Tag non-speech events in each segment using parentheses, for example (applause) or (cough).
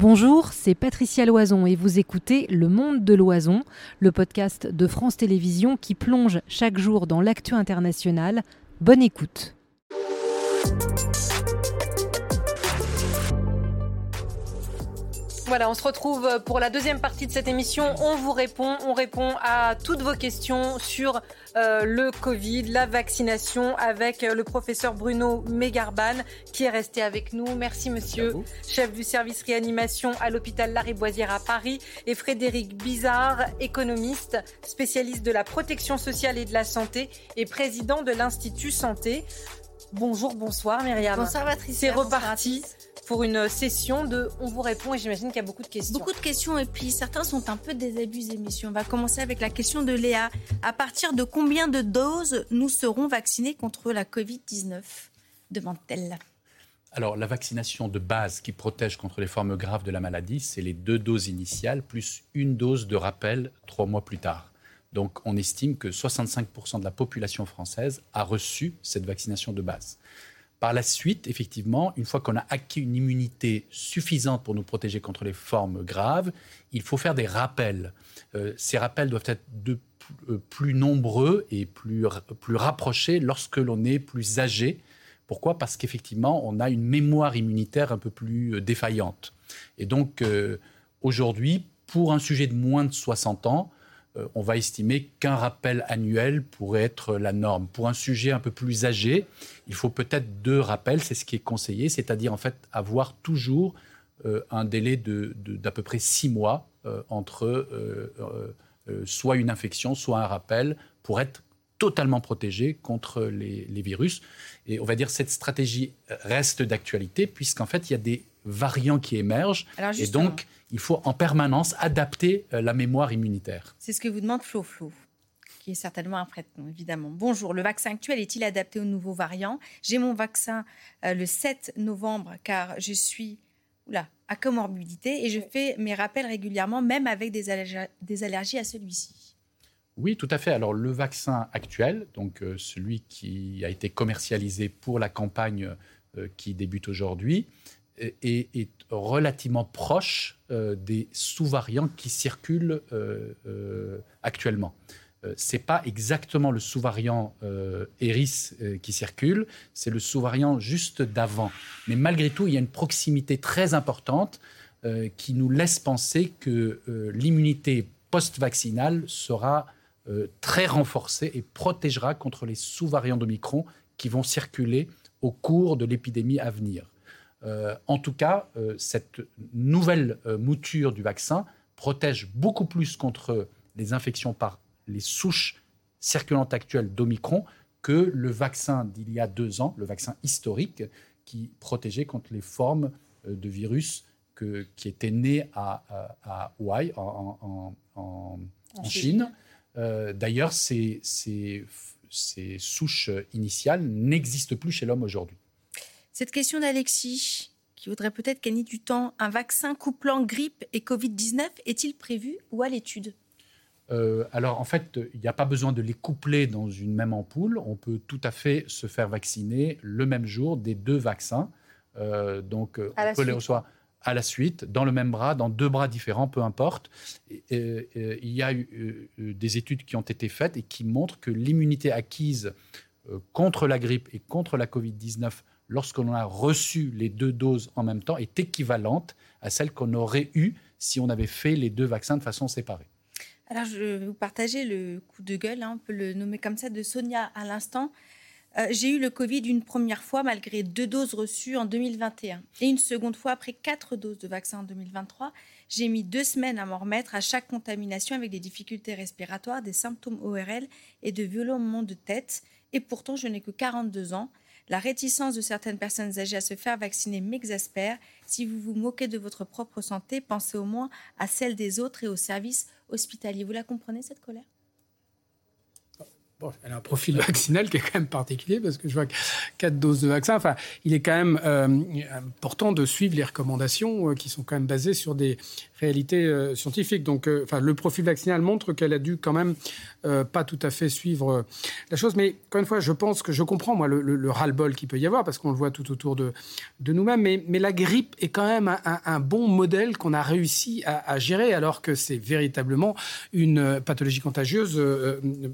Bonjour, c'est Patricia Loison et vous écoutez Le Monde de Loison, le podcast de France Télévisions qui plonge chaque jour dans l'actu international. Bonne écoute. Voilà, on se retrouve pour la deuxième partie de cette émission. On vous répond, on répond à toutes vos questions sur euh, le Covid, la vaccination avec euh, le professeur Bruno Mégarban qui est resté avec nous. Merci monsieur, chef du service réanimation à l'hôpital Lariboisière à Paris et Frédéric Bizarre, économiste, spécialiste de la protection sociale et de la santé et président de l'Institut Santé. Bonjour, bonsoir Myriam. Bonsoir Patricia. C'est reparti pour une session de On vous répond et j'imagine qu'il y a beaucoup de questions. Beaucoup de questions et puis certains sont un peu désabusés, messieurs. On va commencer avec la question de Léa. À partir de combien de doses nous serons vaccinés contre la Covid-19 demande-t-elle. Alors, la vaccination de base qui protège contre les formes graves de la maladie, c'est les deux doses initiales plus une dose de rappel trois mois plus tard. Donc, on estime que 65% de la population française a reçu cette vaccination de base. Par la suite, effectivement, une fois qu'on a acquis une immunité suffisante pour nous protéger contre les formes graves, il faut faire des rappels. Euh, ces rappels doivent être de euh, plus nombreux et plus, plus rapprochés lorsque l'on est plus âgé. Pourquoi? Parce qu'effectivement, on a une mémoire immunitaire un peu plus euh, défaillante. Et donc, aujourd'hui, pour un sujet de moins de 60 ans, on va estimer qu'un rappel annuel pourrait être la norme. Pour un sujet un peu plus âgé, il faut peut-être deux rappels, c'est ce qui est conseillé, c'est-à-dire en fait avoir toujours euh, un délai d'à peu près six mois euh, entre soit une infection, soit un rappel, pour être totalement protégé contre les, les, virus. Et on va dire cette stratégie reste d'actualité, puisqu'en fait, il y a des variants qui émergent. et donc, il faut en permanence adapter euh, la mémoire immunitaire. C'est ce que vous demande Flo Flo qui est certainement un prêtre, évidemment. Bonjour, le vaccin actuel est-il adapté aux nouveaux variants J'ai mon vaccin euh, le 7 novembre car je suis oula, à comorbidité et je fais mes rappels régulièrement, même avec des, des allergies à celui-ci. Oui, tout à fait. Alors le vaccin actuel, donc euh, celui qui a été commercialisé pour la campagne qui débute aujourd'hui, est, relativement proche euh, des sous-variants qui circulent euh, euh, actuellement. Ce n'est pas exactement le sous-variant Eris qui circule, c'est le sous-variant juste d'avant. Mais malgré tout, il y a une proximité très importante qui nous laisse penser que l'immunité post-vaccinale sera très renforcée et protégera contre les sous-variants d'Omicron qui vont circuler au cours de l'épidémie à venir. Euh, en tout cas, euh, cette nouvelle euh, mouture du vaccin protège beaucoup plus contre les infections par les souches circulantes actuelles d'Omicron que le vaccin d'il y a deux ans, le vaccin historique, qui protégeait contre les formes de virus qui étaient nées à, à, en, Chine. D'ailleurs, ces souches initiales n'existent plus chez l'homme aujourd'hui. Cette question d'Alexis, qui voudrait peut-être gagner du temps, un vaccin couplant grippe et Covid-19 est-il prévu ou à l'étude? Euh, alors en fait, il n'y a pas besoin de les coupler dans une même ampoule. On peut tout à fait se faire vacciner le même jour des deux vaccins. Euh, donc euh, on peut les recevoir à la suite, dans le même bras, dans deux bras différents, peu importe. il y a eu des études qui ont été faites et qui montrent que l'immunité acquise contre la grippe et contre la Covid-19 lorsqu'on a reçu les deux doses en même temps, est équivalente à celle qu'on aurait eue si on avait fait les deux vaccins de façon séparée. Alors, je vais vous partager le coup de gueule, hein, on peut le nommer comme ça, de Sonia à l'instant. Euh, j'ai eu le Covid une première fois malgré deux doses reçues en 2021 et une seconde fois après quatre doses de vaccin en 2023. J'ai mis deux semaines à m'en remettre à chaque contamination avec des difficultés respiratoires, des symptômes ORL et de violents moments de tête. Et pourtant, je n'ai que 42 ans. La réticence de certaines personnes âgées à se faire vacciner m'exaspère. Si vous vous moquez de votre propre santé, pensez au moins à celle des autres et aux services hospitaliers. Vous la comprenez, cette colère? Bon, elle a un profil (laughs) vaccinal qui est quand même particulier parce que je vois quatre doses de vaccin. Enfin, il est quand même euh, important de suivre les recommandations euh, qui sont quand même basées sur des réalités euh, scientifiques. Donc, enfin, le profil vaccinal montre qu'elle a dû quand même pas tout à fait suivre la chose. Mais encore une fois, je pense que je comprends moi le, ras-le-bol qu'il peut y avoir parce qu'on le voit tout autour de, de nous-mêmes. Mais, mais, la grippe est quand même un, bon modèle qu'on a réussi à, à, gérer alors que c'est véritablement une pathologie contagieuse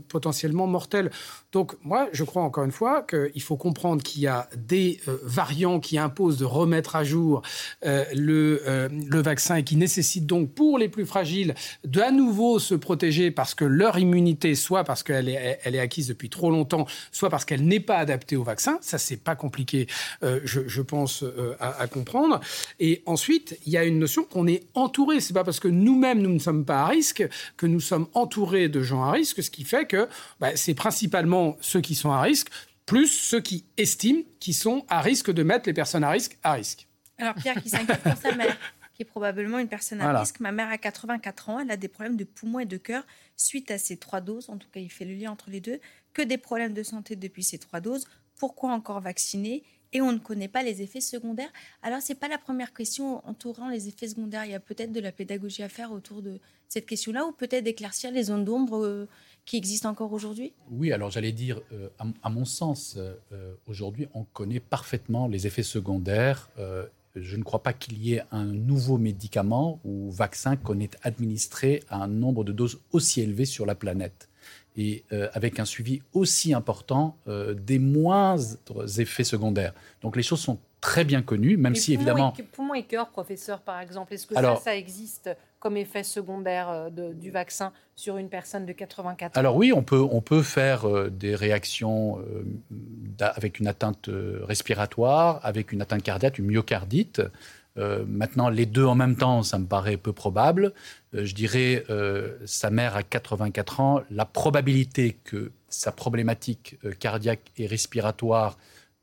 potentiellement mortelle. Donc moi, je crois encore une fois qu'il faut comprendre qu'il y a des euh, variants qui imposent de remettre à jour euh, le, euh, le, vaccin et qui nécessitent donc pour les plus fragiles de à nouveau se protéger parce que leur immunité, soit parce qu'elle est, acquise depuis trop longtemps, soit parce qu'elle n'est pas adaptée au vaccin. Ça, c'est pas compliqué, je, pense, à, à, comprendre. Et ensuite, il y a une notion qu'on est entouré. C'est pas parce que nous-mêmes, nous ne sommes pas à risque que nous sommes entourés de gens à risque, ce qui fait que bah, c'est principalement ceux qui sont à risque, plus ceux qui estiment qu'ils sont à risque de mettre les personnes à risque à risque. Alors Pierre qui s'inquiète pour sa mère, qui est probablement une personne à risque. Ma mère a 84 ans, elle a des problèmes de poumons et de cœur suite à ces trois doses. En tout cas, il fait le lien entre les deux. Que des problèmes de santé depuis ces trois doses. Pourquoi encore vacciner? Et on ne connaît pas les effets secondaires. Alors, ce n'est pas la première question entourant les effets secondaires. Il y a peut-être de la pédagogie à faire autour de cette question-là, ou peut-être d'éclaircir les zones d'ombre euh, qui existent encore aujourd'hui? Oui, alors j'allais dire, euh, à, mon sens, euh, aujourd'hui, on connaît parfaitement les effets secondaires. je ne crois pas qu'il y ait un nouveau médicament ou vaccin qu'on ait administré à un nombre de doses aussi élevé sur la planète et euh, avec un suivi aussi important euh, des moindres effets secondaires. Donc les choses sont très bien connues, même si évidemment... Et, poumons et cœur, professeur, par exemple, est-ce que ça, ça existe comme effet secondaire euh, du vaccin sur une personne de 84 ans Alors oui, on peut, on peut faire des réactions avec une atteinte respiratoire, avec une atteinte cardiaque, une myocardite. Euh, maintenant, les deux en même temps, ça me paraît peu probable. Euh, je dirais, euh, sa mère a 84 ans, la probabilité que sa problématique cardiaque et respiratoire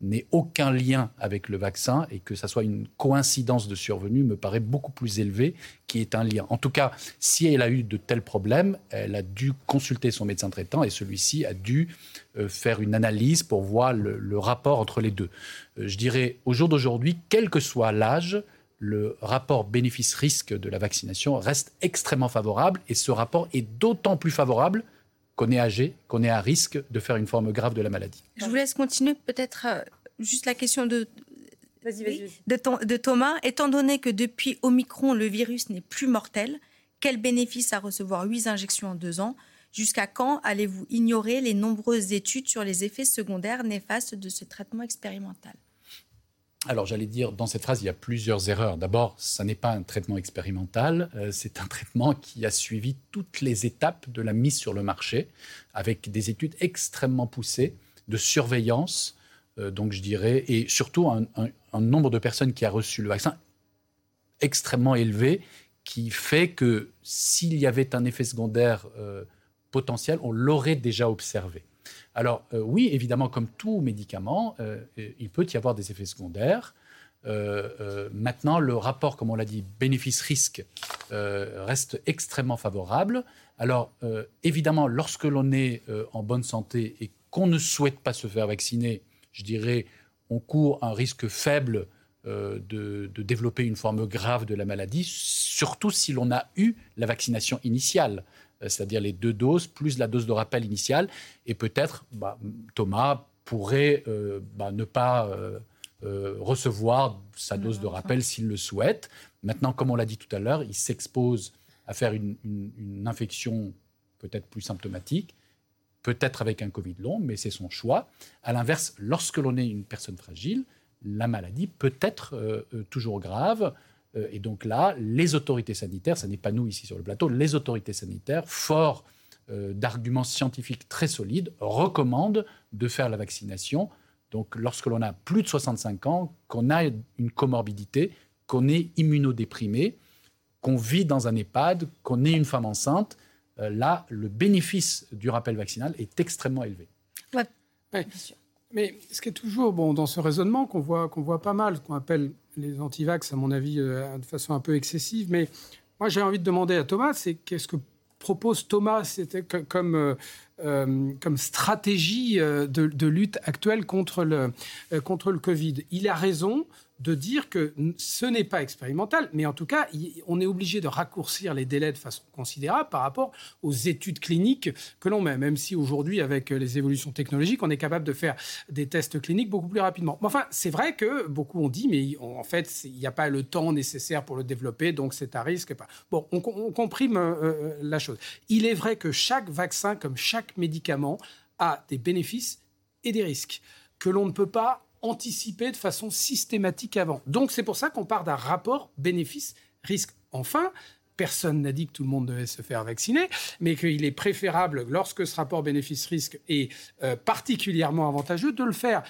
n'ait aucun lien avec le vaccin et que ça soit une coïncidence de survenue me paraît beaucoup plus élevée qui est un lien. En tout cas, si elle a eu de tels problèmes, elle a dû consulter son médecin traitant et celui-ci a dû faire une analyse pour voir le, le rapport entre les deux. je dirais, au jour d'aujourd'hui, quel que soit l'âge, le rapport bénéfice-risque de la vaccination reste extrêmement favorable et ce rapport est d'autant plus favorable qu'on est âgé, qu'on est à risque de faire une forme grave de la maladie. Je vous laisse continuer peut-être euh, juste la question de, de, Thomas. Étant donné que depuis Omicron, le virus n'est plus mortel, quel bénéfice à recevoir 8 injections en deux ans? Jusqu'à quand allez-vous ignorer les nombreuses études sur les effets secondaires néfastes de ce traitement expérimental? Alors j'allais dire, dans cette phrase, il y a plusieurs erreurs. D'abord, ça n'est pas un traitement expérimental, euh, c'est un traitement qui a suivi toutes les étapes de la mise sur le marché, avec des études extrêmement poussées de surveillance, euh, donc je dirais, et surtout un, nombre de personnes qui a reçu le vaccin extrêmement élevé, qui fait que s'il y avait un effet secondaire euh, potentiel, on l'aurait déjà observé. Alors euh, oui, évidemment, comme tout médicament, euh, il peut y avoir des effets secondaires. Euh, maintenant, le rapport, comme on l'a dit, bénéfice-risque reste extrêmement favorable. Alors évidemment, lorsque l'on est en bonne santé et qu'on ne souhaite pas se faire vacciner, je dirais, on court un risque faible de, développer une forme grave de la maladie, surtout si l'on a eu la vaccination initiale. Euh, c'est-à-dire les deux doses, plus la dose de rappel initiale. Et peut-être, bah, Thomas pourrait euh, bah, ne pas euh, recevoir sa dose de rappel s'il le souhaite. Maintenant, comme on l'a dit tout à l'heure, il s'expose à faire une, infection peut-être plus symptomatique, peut-être avec un Covid long, mais c'est son choix. À l'inverse, lorsque l'on est une personne fragile, la maladie peut être toujours grave. Euh, et donc là, les autorités sanitaires, ce n'est pas nous ici sur le plateau, les autorités sanitaires, forts euh, d'arguments scientifiques très solides, recommandent de faire la vaccination. Donc lorsque l'on a plus de 65 ans, qu'on a une comorbidité, qu'on est immunodéprimé, qu'on vit dans un EHPAD, qu'on est une femme enceinte, euh, là, le bénéfice du rappel vaccinal est extrêmement élevé. Ouais. Bien sûr. Mais ce qui est toujours bon dans ce raisonnement qu'on voit, qu'on voit pas mal, qu'on appelle les antivax, à mon avis, euh, de façon un peu excessive. Mais moi, j'ai envie de demander à Thomas, c'est qu'est-ce que propose Thomas c'était comme, comme stratégie de, de, lutte actuelle contre le, contre le Covid? Il a raison de dire que ce n'est pas expérimental, mais en tout cas, on est obligé de raccourcir les délais de façon considérable par rapport aux études cliniques que l'on met, même si aujourd'hui, avec les évolutions technologiques, on est capable de faire des tests cliniques beaucoup plus rapidement. Mais enfin, c'est vrai que beaucoup ont dit, mais en fait, il n'y a pas le temps nécessaire pour le développer, donc c'est à risque. Bon, on, comprime euh, euh, la chose. Il est vrai que chaque vaccin, comme chaque médicament, a des bénéfices et des risques que l'on ne peut pas anticiper de façon systématique avant. Donc c'est pour ça qu'on part d'un rapport bénéfice-risque. Enfin, personne n'a dit que tout le monde devait se faire vacciner, mais qu'il est préférable, lorsque ce rapport bénéfice-risque est euh, particulièrement avantageux, de le faire.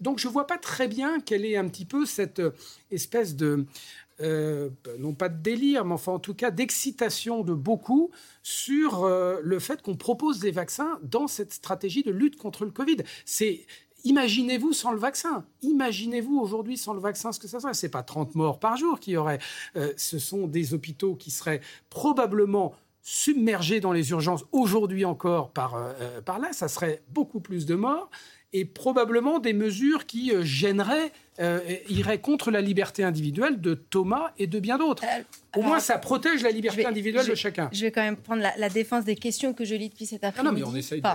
donc je ne vois pas très bien quelle est un petit peu cette euh, espèce de... Euh, non pas de délire, mais enfin en tout cas d'excitation de beaucoup sur le fait qu'on propose des vaccins dans cette stratégie de lutte contre le Covid. C'est Imaginez-vous sans le vaccin. Imaginez-vous aujourd'hui sans le vaccin ce que ça serait. Ce n'est pas 30 morts par jour qui y aurait. Euh, ce sont des hôpitaux qui seraient probablement submergés dans les urgences aujourd'hui encore par, euh, euh, par là. Ça serait beaucoup plus de morts et probablement des mesures qui euh, gêneraient, euh, iraient contre la liberté individuelle de Thomas et de bien d'autres. Euh, Au moins, ça protège la liberté individuelle de chacun. Je vais quand même prendre la, défense des questions que je lis depuis cet après-midi. Ah non, mais on essaye de...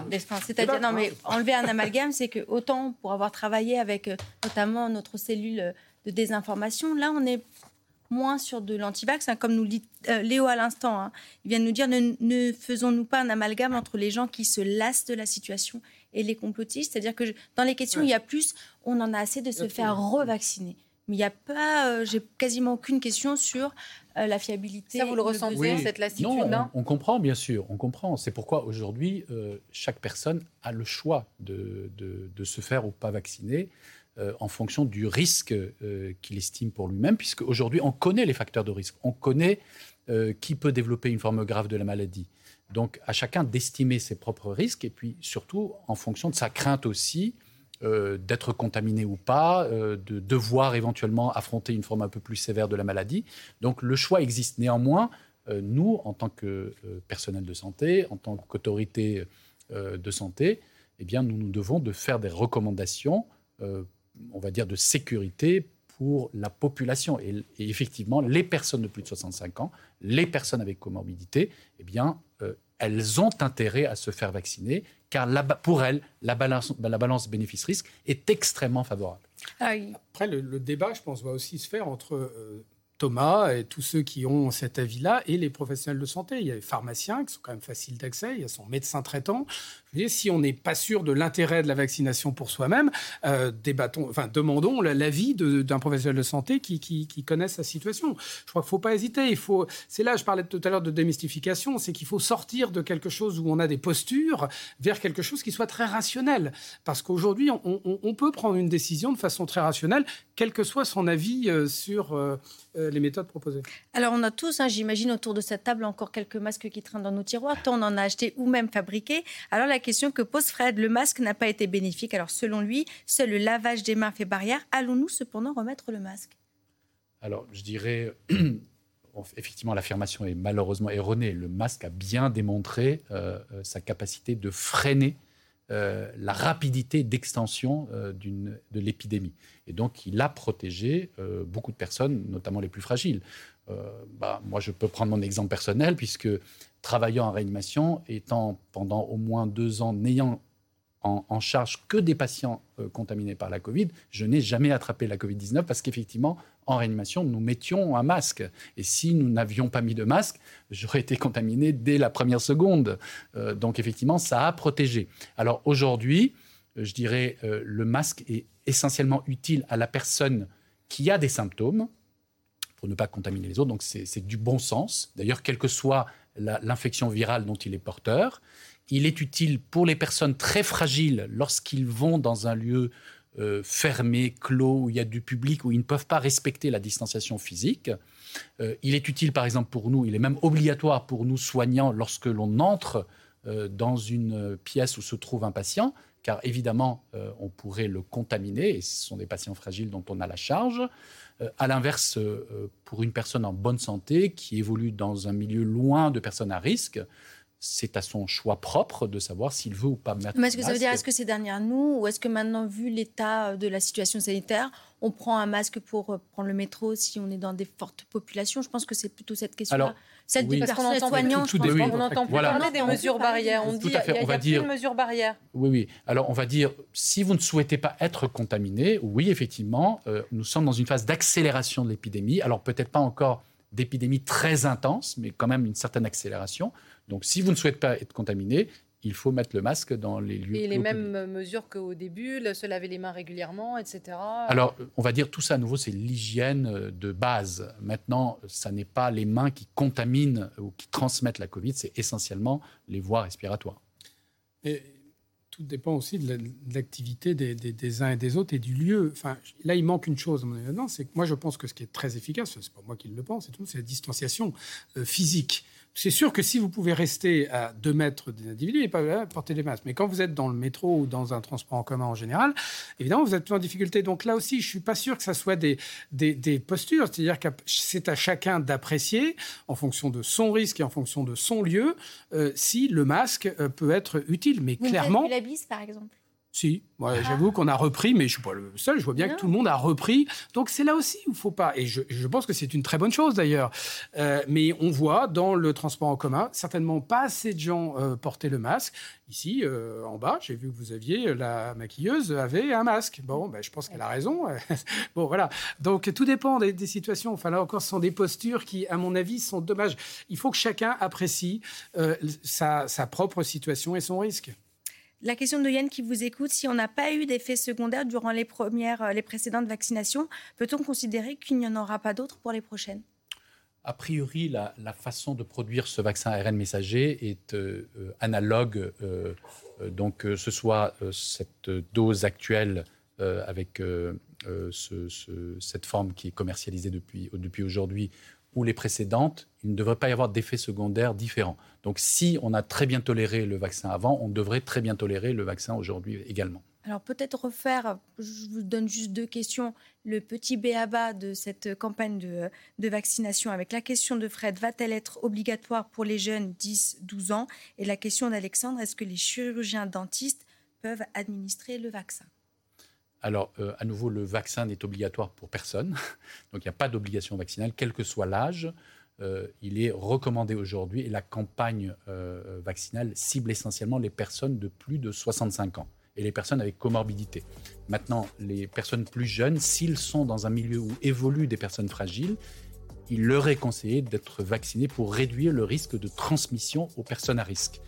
C'est-à-dire, non, mais enlever un amalgame, c'est que autant pour avoir travaillé avec notamment notre cellule de désinformation, là, on est moins sur de l'antivax, hein, comme nous dit Léo à l'instant. Hein. Il vient de nous dire ne, ne faisons-nous pas un amalgame entre les gens qui se lassent de la situation et les complotistes. C'est-à-dire que dans les questions, il y a plus, on en a assez de se faire revacciner. Mais il n'y a pas, euh, j'ai quasiment aucune question sur euh, la fiabilité. Ça, vous le ressentez, cette lassitude Non, on, comprend, bien sûr, on comprend. C'est pourquoi aujourd'hui, euh, chaque personne a le choix de, de, se faire ou pas vacciner en fonction du risque qu'il estime pour lui-même, puisque aujourd'hui, on connaît les facteurs de risque. On connaît qui peut développer une forme grave de la maladie. Donc à chacun d'estimer ses propres risques et puis surtout en fonction de sa crainte aussi euh, d'être contaminé ou pas, euh, de devoir éventuellement affronter une forme un peu plus sévère de la maladie. Donc le choix existe. Néanmoins, euh, nous, en tant que personnel de santé, en tant qu'autorité de santé, eh bien, nous nous devons de faire des recommandations, on va dire, de sécurité pour la population. Et, et, effectivement, les personnes de plus de 65 ans, les personnes avec comorbidité, eh bien, elles ont intérêt à se faire vacciner, car pour elles, la balance, la balance bénéfice-risque est extrêmement favorable. Ah Après, le, débat, je pense, va aussi se faire entre euh, Thomas et tous ceux qui ont cet avis-là et les professionnels de santé. Il y a les pharmaciens qui sont quand même faciles d'accès, il y a son médecin traitant. Si on n'est pas sûr de l'intérêt de la vaccination pour soi-même, euh, débattons, enfin, demandons l'avis d'un professionnel de santé qui, qui, connaît sa situation. Je crois qu'il ne faut pas hésiter. C'est là, je parlais tout à l'heure de démystification, c'est qu'il faut sortir de quelque chose où on a des postures vers quelque chose qui soit très rationnel. Parce qu'aujourd'hui, on, peut prendre une décision de façon très rationnelle, quel que soit son avis euh, sur euh, les méthodes proposées Alors, on a tous, hein, j'imagine, autour de cette table encore quelques masques qui traînent dans nos tiroirs. Tant on en a acheté ou même fabriqué. Alors, la question que pose Fred, le masque n'a pas été bénéfique. Alors, selon lui, seul le lavage des mains fait barrière. Allons-nous cependant remettre le masque? Alors, je dirais. (clears throat) Effectivement, l'affirmation est malheureusement erronée. Le masque a bien démontré euh, euh, sa capacité de freiner euh, la rapidité d'extension euh, de l'épidémie. Et donc, il a protégé beaucoup de personnes, notamment les plus fragiles. Bah, moi, je peux prendre mon exemple personnel, puisque travaillant en réanimation, étant pendant au moins deux ans, n'ayant en, charge que des patients euh, contaminés par la Covid. Je n'ai jamais attrapé la Covid-19 parce qu'effectivement, en réanimation, nous mettions un masque. Et si nous n'avions pas mis de masque, j'aurais été contaminé dès la première seconde. Euh, donc effectivement, ça a protégé. Alors aujourd'hui, euh, je dirais, le masque est essentiellement utile à la personne qui a des symptômes pour ne pas contaminer les autres. Donc c'est du bon sens. D'ailleurs, quelle que soit l'infection virale dont il est porteur. Il est utile pour les personnes très fragiles lorsqu'ils vont dans un lieu euh, fermé, clos, où il y a du public, où ils ne peuvent pas respecter la distanciation physique. Euh, il est utile, par exemple, pour nous, il est même obligatoire pour nous soignants lorsque l'on entre euh, dans une pièce où se trouve un patient, car évidemment, euh, on pourrait le contaminer, et ce sont des patients fragiles dont on a la charge. Euh, à l'inverse, euh, pour une personne en bonne santé qui évolue dans un milieu loin de personnes à risque, c'est à son choix propre de savoir s'il veut ou pas mettre. Mais est-ce que ça veut dire est-ce que c'est dernier nous ou est-ce que maintenant, vu l'état de la situation sanitaire, on prend un masque pour prendre le métro si on est dans des fortes populations? Je pense que c'est plutôt cette question-là. Celle oui. Parce qu'on entend, soignants, je pense on entend plus parler des mesures barrières. On dit qu'il y a, dire, plus de mesures barrières. Oui, oui. Alors on va dire, si vous ne souhaitez pas être contaminé, oui, effectivement, euh, nous sommes dans une phase d'accélération de l'épidémie. Alors peut-être pas encore d'épidémie très intense, mais quand même une certaine accélération. Donc si vous ne souhaitez pas être contaminé, il faut mettre le masque dans les lieux. Et les mêmes mesures qu'au début, se laver les mains régulièrement, etc. Alors, on va dire tout ça à nouveau, c'est l'hygiène euh, de base. Maintenant, ça n'est pas les mains qui contaminent ou qui transmettent la Covid, c'est essentiellement les voies respiratoires. Et tout dépend aussi de l'activité des, des, uns et des autres et du lieu. Enfin, là, il manque une chose, c'est que moi, je pense que ce qui est très efficace, c'est pas moi qui le pense, c'est la distanciation euh, physique. C'est sûr que si vous pouvez rester à 2 mètres des individus et pas porter des masques, mais quand vous êtes dans le métro ou dans un transport en commun en général, évidemment, vous êtes plus en difficulté. Donc là aussi, je suis pas sûr que ça soit des, des, postures. C'est-à-dire que c'est à chacun d'apprécier, en fonction de son risque et en fonction de son lieu, euh, si le masque euh, peut être utile. Mais clairement. la bise, par exemple si, ah. j'avoue qu'on a repris, mais je ne suis pas le seul. Je vois bien que tout le monde a repris. Donc c'est là aussi où il ne faut pas. Et je, pense que c'est une très bonne chose d'ailleurs. Euh, mais on voit dans le transport en commun certainement pas assez de gens euh, porter le masque. Ici, euh, en bas, j'ai vu que vous aviez la maquilleuse avait un masque. Bon, ben, je pense qu'elle a raison. (laughs) bon, voilà. Donc tout dépend des, situations. Enfin là encore, ce sont des postures qui, à mon avis, sont dommages. Il faut que chacun apprécie sa, sa propre situation et son risque. La question de Yann qui vous écoute, si on n'a pas eu d'effets secondaires durant les premières, euh, les précédentes vaccinations, peut-on considérer qu'il n'y en aura pas d'autres pour les prochaines? A priori, la, façon de produire ce vaccin ARN messager est euh, euh, analogue. donc, que ce soit cette dose actuelle avec cette forme qui est commercialisée depuis, depuis aujourd'hui ou les précédentes, il ne devrait pas y avoir d'effets secondaires différents. Donc si on a très bien toléré le vaccin avant, on devrait très bien tolérer le vaccin aujourd'hui également. Alors peut-être refaire, je vous donne juste deux questions, le petit béaba de cette campagne de, de vaccination avec la question de Fred, va-t-elle être obligatoire pour les jeunes 10-12 ans? Et la question d'Alexandre, est-ce que les chirurgiens dentistes peuvent administrer le vaccin? Alors, euh, à nouveau, le vaccin n'est obligatoire pour personne. (laughs) Donc, il n'y a pas d'obligation vaccinale, quel que soit l'âge. Euh, il est recommandé aujourd'hui et la campagne euh, vaccinale cible essentiellement les personnes de plus de 65 ans et les personnes avec comorbidité. Maintenant, les personnes plus jeunes, s'ils sont dans un milieu où évoluent des personnes fragiles, il leur est conseillé d'être vaccinés pour réduire le risque de transmission aux personnes à risque.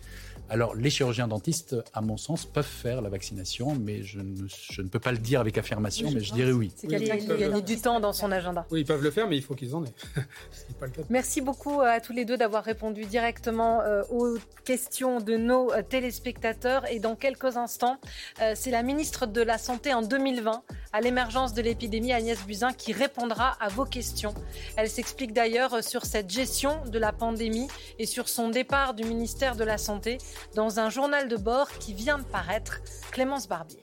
Alors, les chirurgiens dentistes, à mon sens, peuvent faire la vaccination, mais je ne, peux pas le dire avec affirmation, mais je dirais oui. C'est quelqu'un qui gagne du temps dans son agenda. Oui, ils peuvent le faire, mais il faut qu'ils en aient. (laughs) pas le cas. Merci beaucoup à tous les deux d'avoir répondu directement euh, aux questions de nos euh, téléspectateurs. Et dans quelques instants, euh, c'est la ministre de la Santé en 2020, à l'émergence de l'épidémie, Agnès Buzyn, qui répondra à vos questions. Elle s'explique d'ailleurs sur cette gestion de la pandémie et sur son départ du ministère de la Santé dans un journal de bord qui vient de paraître, Clémence Barbier.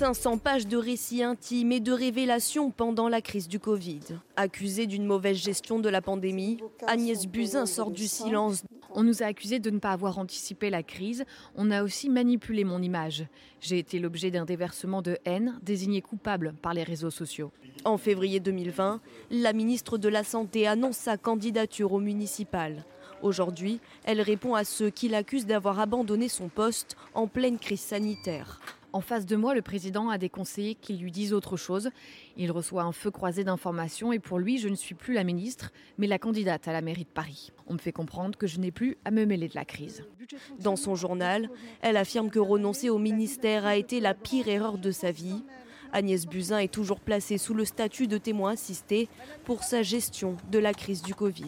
500 pages de récits intimes et de révélations pendant la crise du Covid. Accusée d'une mauvaise gestion de la pandémie, Agnès Buzyn sort du silence. On nous a accusés de ne pas avoir anticipé la crise. On a aussi manipulé mon image. J'ai été l'objet d'un déversement de haine, désigné coupable par les réseaux sociaux. En février 2020, la ministre de la Santé annonce sa candidature au municipal. Aujourd'hui, elle répond à ceux qui l'accusent d'avoir abandonné son poste en pleine crise sanitaire. En face de moi, le président a des conseillers qui lui disent autre chose. Il reçoit un feu croisé d'informations et pour lui, je ne suis plus la ministre, mais la candidate à la mairie de Paris. On me fait comprendre que je n'ai plus à me mêler de la crise. Dans son journal, elle affirme que renoncer au ministère a été la pire erreur de sa vie. Agnès Buzyn est toujours placée sous le statut de témoin assisté pour sa gestion de la crise du Covid.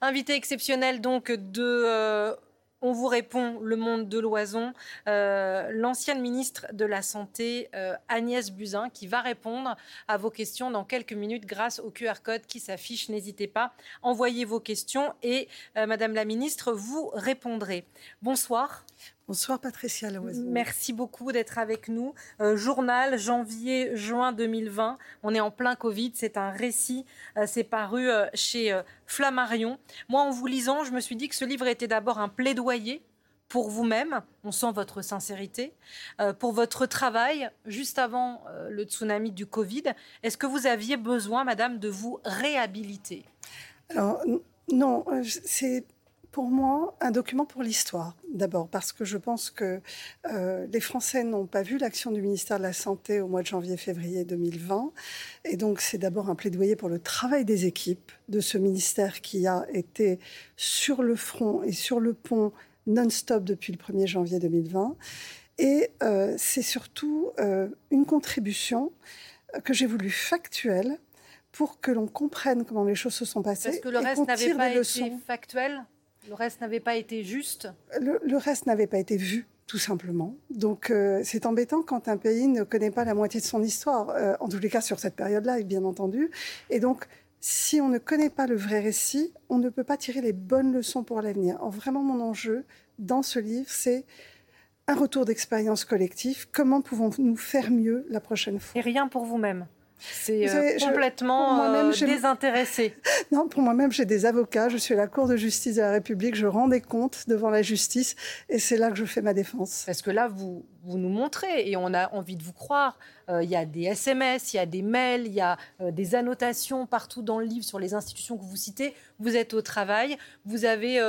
Invité exceptionnel donc de euh, on vous répond, le monde de l'oison, euh, l'ancienne ministre de la Santé, euh, Agnès Buzyn, qui va répondre à vos questions dans quelques minutes grâce au QR code qui s'affiche. N'hésitez pas, envoyez vos questions et Madame la ministre, vous répondrez. Bonsoir. Bonsoir Patricia Loiseau. Merci beaucoup d'être avec nous. Euh, journal janvier-juin 2020. On est en plein Covid. C'est un récit. Euh, c'est paru euh, chez Flammarion. Moi, en vous lisant, je me suis dit que ce livre était d'abord un plaidoyer pour vous-même, on sent votre sincérité, pour votre travail juste avant le tsunami du Covid. Est-ce que vous aviez besoin, madame, de vous réhabiliter? Alors, non, c'est pour moi un document pour l'histoire, d'abord, parce que je pense que euh, les Français n'ont pas vu l'action du ministère de la Santé au mois de janvier-février 2020. Et donc, c'est d'abord un plaidoyer pour le travail des équipes de ce ministère qui a été sur le front et sur le pont non-stop depuis le 1er janvier 2020. Et euh, c'est surtout euh, une contribution que j'ai voulu factuelle pour que l'on comprenne comment les choses se sont passées. Parce que le reste n'avait pas été factuel? Le reste n'avait pas été juste le, reste n'avait pas été vu, tout simplement. Donc euh, c'est embêtant quand un pays ne connaît pas la moitié de son histoire, euh, en tous les cas sur cette période-là, bien entendu. Et donc, si on ne connaît pas le vrai récit, on ne peut pas tirer les bonnes leçons pour l'avenir. Vraiment, mon enjeu dans ce livre, c'est un retour d'expérience collective. Comment pouvons-nous faire mieux la prochaine fois? Et rien pour vous-même c'est euh, complètement euh, désintéressé. (laughs) Non, pour moi-même, j'ai des avocats. Je suis à la Cour de justice de la République. Je rends des comptes devant la justice. Et c'est là que je fais ma défense. Parce que là, vous, vous nous montrez et on a envie de vous croire. Euh, il y a des SMS, il y a des mails, il y a des annotations partout dans le livre sur les institutions que vous citez. Vous êtes au travail. Vous avez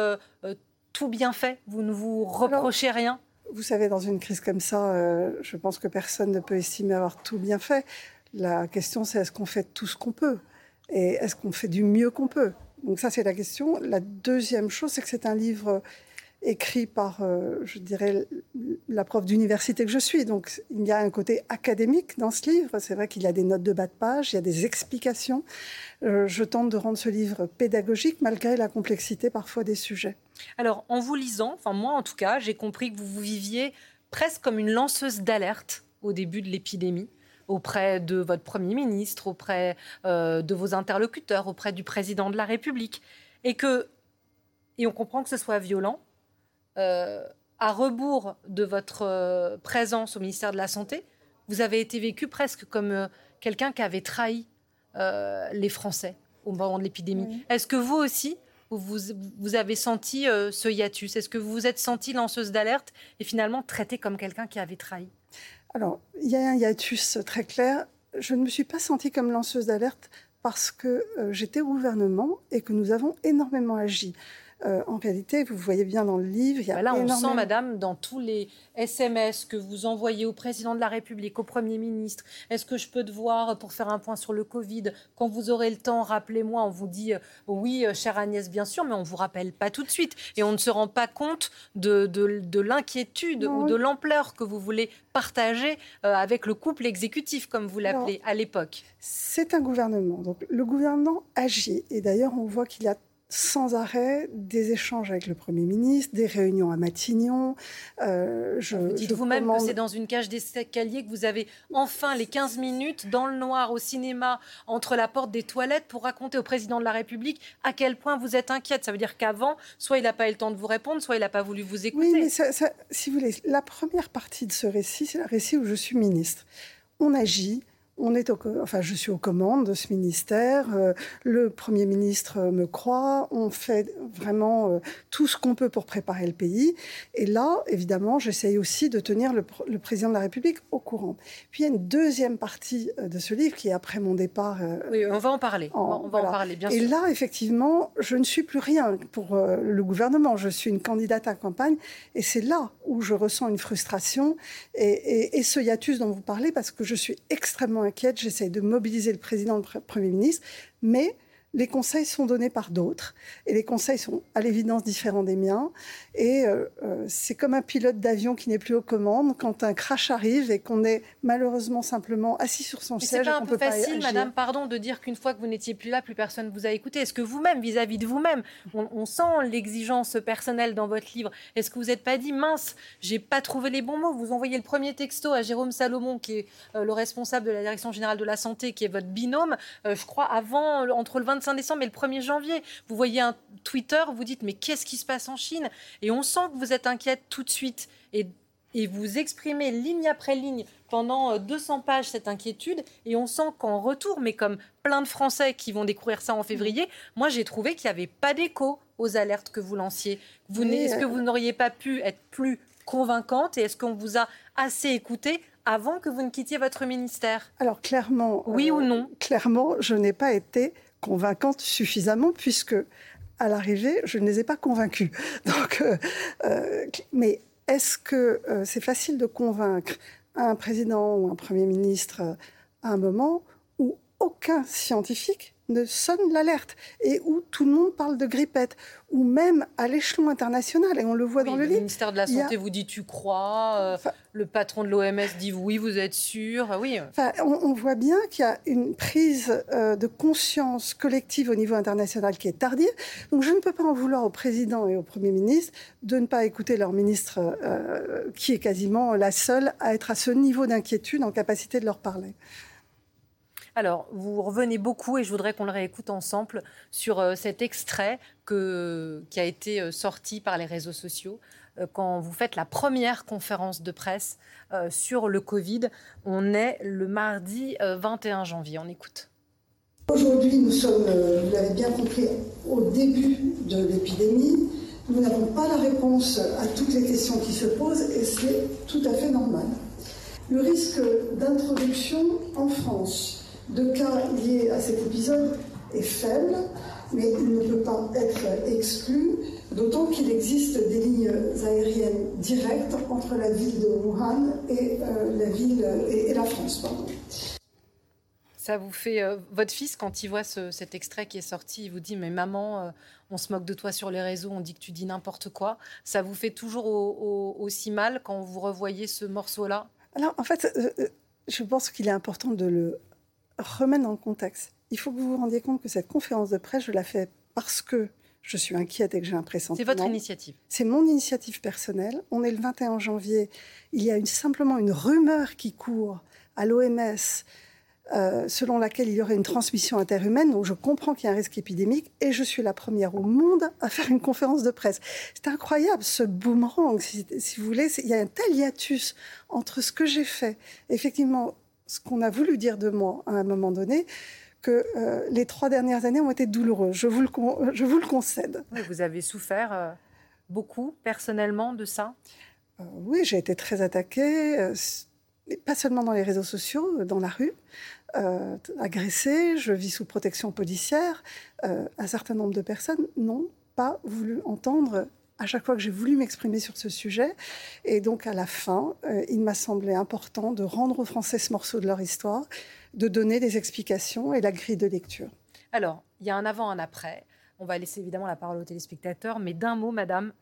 tout bien fait. Vous ne vous reprochez rien. Vous savez, dans une crise comme ça, je pense que personne ne peut estimer avoir tout bien fait. La question, c'est est-ce qu'on fait tout ce qu'on peut Et est-ce qu'on fait du mieux qu'on peut? Donc ça, c'est la question. La deuxième chose, c'est que c'est un livre écrit par, euh, je dirais, la prof d'université que je suis. Donc il y a un côté académique dans ce livre. C'est vrai qu'il y a des notes de bas de page, il y a des explications. Euh, je tente de rendre ce livre pédagogique malgré la complexité parfois des sujets. Alors en vous lisant, enfin moi en tout cas, j'ai compris que vous vous viviez presque comme une lanceuse d'alerte au début de l'épidémie auprès de votre Premier ministre, auprès euh, de vos interlocuteurs, auprès du président de la République. Et que, et on comprend que ce soit violent, euh, à rebours de votre euh, présence au ministère de la Santé, vous avez été vécu presque comme quelqu'un qui avait trahi les Français au moment de l'épidémie. Est-ce que vous aussi, vous, vous avez senti ce hiatus? Est-ce que vous vous êtes senti lanceuse d'alerte et finalement traité comme quelqu'un qui avait trahi? Alors, il y a un hiatus très clair. Je ne me suis pas sentie comme lanceuse d'alerte parce que euh, j'étais au gouvernement et que nous avons énormément agi. Euh, en réalité, vous voyez bien dans le livre, il y a bah on sent, madame, dans tous les SMS que vous envoyez au président de la République, au Premier ministre, est-ce que je peux te voir pour faire un point sur le Covid Quand vous aurez le temps, rappelez-moi, on vous dit euh, oui, euh, chère Agnès, bien sûr, mais on ne vous rappelle pas tout de suite. Et on ne se rend pas compte de, de, l'inquiétude ou de l'ampleur que vous voulez partager avec le couple exécutif, comme vous l'appelez à l'époque. C'est un gouvernement. Donc le gouvernement agit. Et d'ailleurs, on voit qu'il y a sans arrêt des échanges avec le Premier ministre, des réunions à Matignon. Euh, je, vous dites vous-même que c'est dans une cage d'escalier que vous avez enfin les 15 minutes dans le noir au cinéma entre la porte des toilettes pour raconter au président de la République à quel point vous êtes inquiète. Ça veut dire qu'avant, soit il n'a pas eu le temps de vous répondre, soit il n'a pas voulu vous écouter. Oui, mais si vous voulez, la première partie de ce récit, c'est le récit où je suis ministre. On agit, on est enfin, je suis aux commandes de ce ministère. Euh, le Premier ministre me croit. On fait vraiment euh, tout ce qu'on peut pour préparer le pays. Et là, évidemment, j'essaye aussi de tenir le, président de la République au courant. Puis il y a une deuxième partie euh, de ce livre qui est après mon départ. oui, on va en parler. on va en parler, bien sûr. Et là, effectivement, je ne suis plus rien pour le gouvernement. Je suis une candidate à campagne. Et c'est là où je ressens une frustration et, et ce hiatus dont vous parlez, parce que je suis extrêmement inquiète, j'essaye de mobiliser le président, le Premier ministre, mais les conseils sont donnés par d'autres, et les conseils sont à l'évidence différents des miens. Et euh, euh, c'est comme un pilote d'avion qui n'est plus aux commandes quand un crash arrive et qu'on est malheureusement simplement assis sur son siège. C'est pas un peu facile, Madame, pardon, de dire qu'une fois que vous n'étiez plus là, plus personne ne vous a écouté. Est-ce que vous-même, vis-à-vis de vous-même, on, sent l'exigence personnelle dans votre livre? Est-ce que vous n'êtes pas dit mince, j'ai pas trouvé les bons mots? Vous envoyez le premier texto à Jérôme Salomon, qui est euh, le responsable de la direction générale de la santé, qui est votre binôme. je crois avant entre le 25 25 décembre, mais le 1er janvier. Vous voyez un Twitter, vous dites mais qu'est-ce qui se passe en Chine? Et on sent que vous êtes inquiète tout de suite. Et, et vous exprimez ligne après ligne pendant 200 euh, pages cette inquiétude. Et on sent qu'en retour, mais comme plein de Français qui vont découvrir ça en février, moi j'ai trouvé qu'il n'y avait pas d'écho aux alertes que vous lanciez. Est-ce que vous n'auriez pas pu être plus convaincante et est-ce qu'on vous a assez écouté avant que vous ne quittiez votre ministère? Alors clairement, oui ou non? Clairement, je n'ai pas été convaincante suffisamment puisque à l'arrivée, je ne les ai pas convaincus. (laughs) Euh, euh, mais est-ce que euh, c'est facile de convaincre un président ou un premier ministre à un moment où aucun scientifique ne sonne l'alerte et où tout le monde parle de grippette, ou même à l'échelon international, et on le voit dans le, livre. Le ministère de la Santé vous dit tu crois, euh, le patron de l'OMS dit oui, vous êtes sûr, oui. Enfin, on, voit bien qu'il y a une prise euh, de conscience collective au niveau international qui est tardive. Donc je ne peux pas en vouloir au président et au Premier ministre de ne pas écouter leur ministre, euh, qui est quasiment la seule à être à ce niveau d'inquiétude en capacité de leur parler. Alors, vous revenez beaucoup, et je voudrais qu'on le réécoute ensemble, sur euh, cet extrait qui a été euh, sorti par les réseaux sociaux euh, quand vous faites la première conférence de presse sur le Covid. On est le mardi 21 janvier. On écoute. Aujourd'hui, nous sommes, vous l'avez bien compris, au début de l'épidémie. Nous n'avons pas la réponse à toutes les questions qui se posent et c'est tout à fait normal. Le risque d'introduction en France de cas liés à cet épisode est faible, mais il ne peut pas être exclu, d'autant qu'il existe des lignes aériennes directes entre la ville de Wuhan et euh, la ville et, la France. Ça vous fait euh, votre fils quand il voit cet extrait qui est sorti, il vous dit mais maman, euh, on se moque de toi sur les réseaux, on dit que tu dis n'importe quoi. Ça vous fait toujours aussi mal quand vous revoyez ce morceau-là? Alors en fait, je pense qu'il est important de le remettre dans le contexte. Il faut que vous vous rendiez compte que cette conférence de presse, je la fais parce que je suis inquiète et que j'ai un pressentiment. C'est votre initiative C'est mon initiative personnelle. On est le 21 janvier. Il y a une, simplement une rumeur qui court à l'OMS euh, selon laquelle il y aurait une transmission interhumaine. Donc je comprends qu'il y a un risque épidémique et je suis la première au monde à faire une conférence de presse. C'est incroyable ce boomerang, si, si, vous voulez. Il y a un tel hiatus entre ce que j'ai fait, effectivement, ce qu'on a voulu dire de moi à un moment donné, que euh, les trois dernières années ont été douloureuses. Je vous le, je vous le concède. vous avez souffert euh, beaucoup personnellement de ça? Euh, Oui, j'ai été très attaquée, pas seulement dans les réseaux sociaux, dans la rue, agressée. Je vis sous protection policière. un certain nombre de personnes n'ont pas voulu entendre à chaque fois que j'ai voulu m'exprimer sur ce sujet. Et donc, à la fin, euh, il m'a semblé important de rendre aux Français ce morceau de leur histoire, de donner des explications et la grille de lecture. Alors, il y a un avant, un après. On va laisser évidemment la parole aux téléspectateurs, mais d'un mot, madame,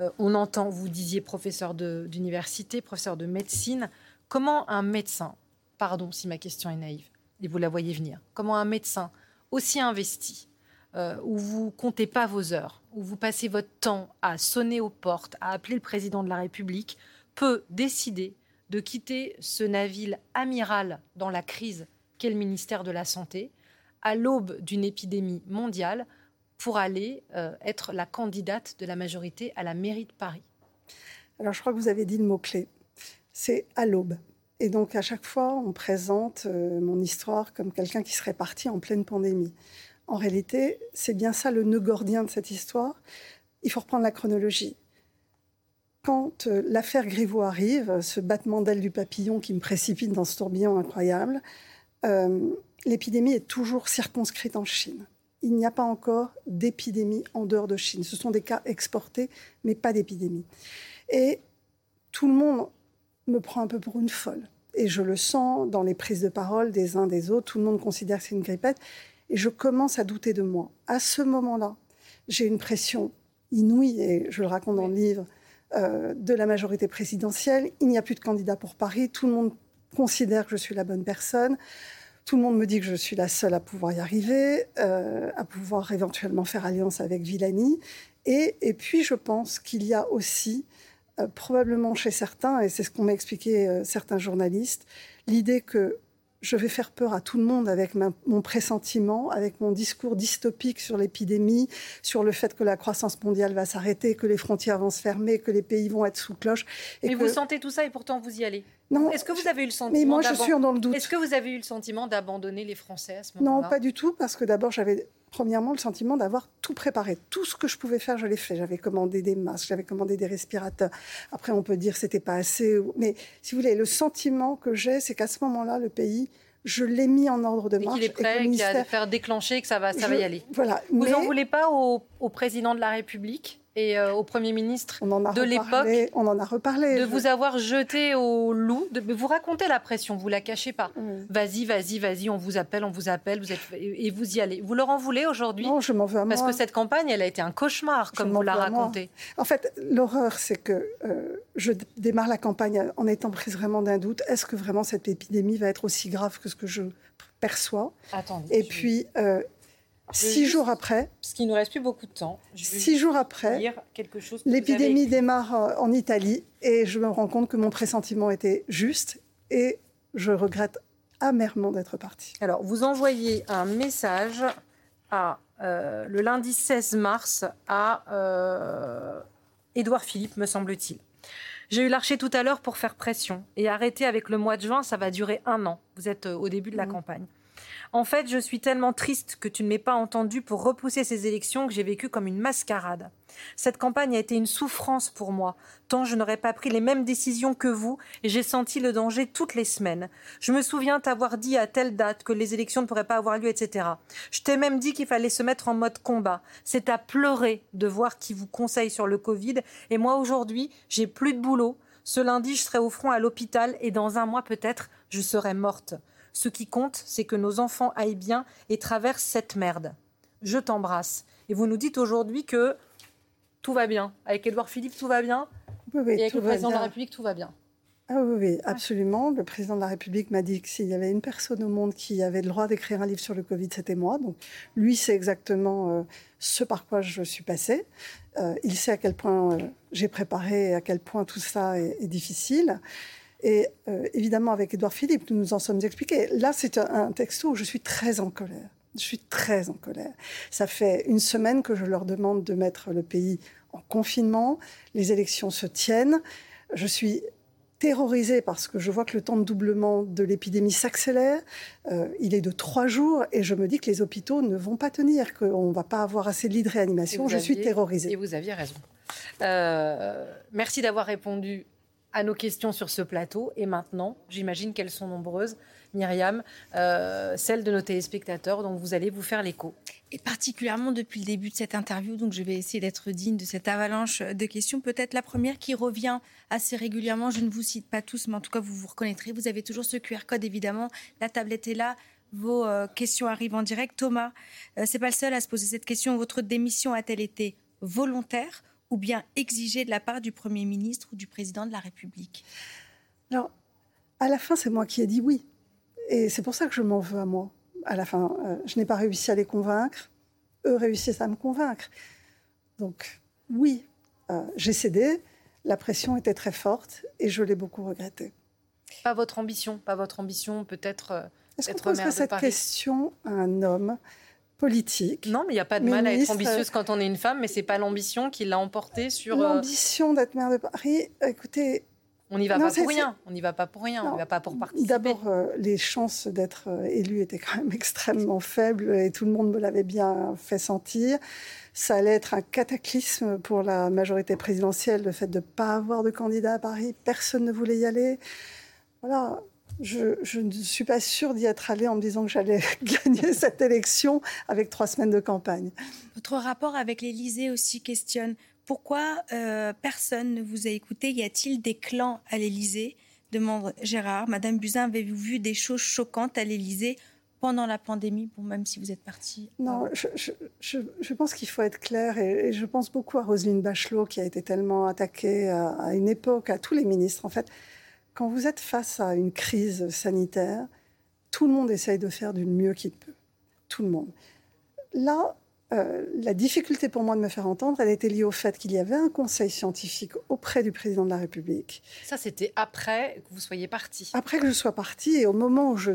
euh, on entend, vous disiez professeur d'université, professeur de médecine, comment un médecin, pardon si ma question est naïve, et vous la voyez venir, comment un médecin aussi investi, euh, où vous comptez pas vos heures, où vous passez votre temps à sonner aux portes, à appeler le président de la République, peut décider de quitter ce navire amiral dans la crise qu'est le ministère de la Santé, à l'aube d'une épidémie mondiale, pour aller euh, être la candidate de la majorité à la mairie de Paris Alors je crois que vous avez dit le mot-clé, c'est à l'aube. Et donc à chaque fois, on présente euh, mon histoire comme quelqu'un qui serait parti en pleine pandémie. En réalité, c'est bien ça le nœud gordien de cette histoire. Il faut reprendre la chronologie. Quand euh, l'affaire Griveaux arrive, ce battement d'aile du papillon qui me précipite dans ce tourbillon incroyable, euh, l'épidémie est toujours circonscrite en Chine. Il n'y a pas encore d'épidémie en dehors de Chine. Ce sont des cas exportés, mais pas d'épidémie. Et tout le monde me prend un peu pour une folle. Et je le sens dans les prises de parole des uns des autres. Tout le monde considère que c'est une grippette et je commence à douter de moi. À ce moment-là, j'ai une pression inouïe, et je le raconte dans le livre, euh, de la majorité présidentielle. Il n'y a plus de candidat pour Paris. Tout le monde considère que je suis la bonne personne. Tout le monde me dit que je suis la seule à pouvoir y arriver, euh, à pouvoir éventuellement faire alliance avec Villani. Et, et puis, je pense qu'il y a aussi, euh, probablement chez certains, et c'est ce qu'ont m'a expliqué certains journalistes, l'idée que je vais faire peur à tout le monde avec mon pressentiment, avec mon discours dystopique sur l'épidémie, sur le fait que la croissance mondiale va s'arrêter, que les frontières vont se fermer, que les pays vont être sous cloche. Et mais vous sentez tout ça et pourtant vous y allez non, Est-ce que vous avez eu le sentiment Mais moi, je suis dans le doute. Est-ce que vous avez eu le sentiment d'abandonner les Français à ce moment-là? Non, pas du tout, parce que d'abord, j'avais premièrement le sentiment d'avoir tout préparé. Tout ce que je pouvais faire, je l'ai fait. J'avais commandé des masques, j'avais commandé des respirateurs. Après, on peut dire que c'était pas assez. Mais si vous voulez, le sentiment que j'ai, c'est qu'à ce moment-là, le pays je l'ai mis en ordre de marche. Et qu'il est prêt, qu'il a faire déclencher, que ça va, ça va y aller. Voilà. Vous n'en voulez pas au, au, président de la République et euh, au Premier ministre de l'époque. On en a reparlé. De vous avoir jeté au loup. De, vous racontez la pression, vous la cachez pas. Vas-y, vas-y, vas-y, on vous appelle, on vous appelle, vous êtes, et vous y allez. Vous leur en voulez aujourd'hui Non, je m'en veux à moi. Parce que cette campagne, elle a été un cauchemar, comme vous la racontez. En fait, l'horreur, c'est que euh, je démarre la campagne en étant prise vraiment d'un doute. Est-ce que vraiment cette épidémie va être aussi grave que ce que je perçois? Attendez, Et puis, euh, Six jours après, parce qu'il nous reste plus beaucoup de temps, six jours après, l'épidémie démarre euh, en Italie et je me rends compte que mon pressentiment était juste et je regrette amèrement d'être partie. Alors, vous envoyez un message à euh, le lundi 16 mars à euh, Édouard Philippe, me semble-t-il. J'ai eu l'archer tout à l'heure pour faire pression et arrêter avec le mois de juin, ça va durer un an. Vous êtes au début de la mmh. campagne. En fait, je suis tellement triste que tu ne m'aies pas entendu pour repousser ces élections que j'ai vécu comme une mascarade. Cette campagne a été une souffrance pour moi, tant je n'aurais pas pris les mêmes décisions que vous et j'ai senti le danger toutes les semaines. Je me souviens t'avoir dit à telle date que les élections ne pourraient pas avoir lieu, etc. Je t'ai même dit qu'il fallait se mettre en mode combat. C'est à pleurer de voir qui vous conseille sur le Covid et moi aujourd'hui, j'ai plus de boulot. Ce lundi, je serai au front à l'hôpital et dans un mois peut-être, je serai morte. Ce qui compte, c'est que nos enfants aillent bien et traversent cette merde. Je t'embrasse. Et vous nous dites aujourd'hui que tout va bien. Avec Édouard Philippe, tout va bien. Oui, et avec le président de la République, tout va bien. Ah oui, oui, absolument. Le président de la République m'a dit que s'il y avait une personne au monde qui avait le droit d'écrire un livre sur le Covid, c'était moi. Donc, lui, c'est exactement euh, ce par quoi je suis passée. Euh, il sait à quel point euh, j'ai préparé et à quel point tout ça est difficile. Et euh, évidemment, avec Édouard Philippe, nous nous en sommes expliqués. Là, c'est un, texto où je suis très en colère. Je suis très en colère. Ça fait une semaine que je leur demande de mettre le pays en confinement. Les élections se tiennent. Je suis terrorisée parce que je vois que le temps de doublement de l'épidémie s'accélère. Euh, il est de trois jours et je me dis que les hôpitaux ne vont pas tenir, qu'on ne va pas avoir assez de lits de réanimation. Je suis terrorisée. Et vous aviez raison. Euh, merci d'avoir répondu à nos questions sur ce plateau. Et maintenant, j'imagine qu'elles sont nombreuses, Myriam, euh, celles de nos téléspectateurs, dont vous allez vous faire l'écho. Et particulièrement depuis le début de cette interview, donc je vais essayer d'être digne de cette avalanche de questions. Peut-être la première qui revient assez régulièrement, je ne vous cite pas tous, mais en tout cas vous vous reconnaîtrez. Vous avez toujours ce QR code, évidemment. La tablette est là. Vos euh, questions arrivent en direct. Thomas, euh, c'est pas le seul à se poser cette question. Votre démission a-t-elle été volontaire ou bien exiger de la part du Premier ministre ou du Président de la République Alors, à la fin, c'est moi qui ai dit oui. Et c'est pour ça que je m'en veux à moi. À la fin, euh, je n'ai pas réussi à les convaincre. Eux réussissent à me convaincre. Donc, oui, euh, j'ai cédé. La pression était très forte et je l'ai beaucoup regretté. Pas votre ambition, pas votre ambition peut-être euh, Est-ce qu'on poserait cette question à un homme politique. Non, mais il n'y a pas de mal à être ambitieuse quand on est une femme, mais c'est pas l'ambition qui l'a emporté sur. Euh, l'ambition d'être maire de Paris, écoutez. On n'y va pas pour rien. On n'y va pas pour rien. on n'y va pas pour participer. D'abord, euh, les chances d'être euh, élu étaient quand même (laughs) extrêmement faibles et tout le monde me l'avait bien fait sentir. Ça allait être un cataclysme pour la majorité présidentielle, le fait de ne pas avoir de candidat à Paris. Personne ne voulait y aller. Voilà, je, ne suis pas sûre d'y être allée en me disant que j'allais (laughs) gagner (laughs) cette élection avec trois semaines de campagne. Votre rapport avec l'Élysée aussi questionne pourquoi euh, personne ne vous a écouté? Y a-t-il des clans à l'Élysée? demande Gérard. Madame Buzyn, avez-vous vu des choses choquantes à l'Élysée pendant la pandémie, bon, même si vous êtes partie Non, je, pense qu'il faut être clair et, je pense beaucoup à Roselyne Bachelot qui a été tellement attaquée à une époque, à tous les ministres en fait. Quand vous êtes face à une crise sanitaire, tout le monde essaye de faire du mieux qu'il peut. Tout le monde. Là, euh, la difficulté pour moi de me faire entendre, elle était liée au fait qu'il y avait un conseil scientifique auprès du président de la République. Ça, c'était après que vous soyez parti. Après que je sois parti et au moment où je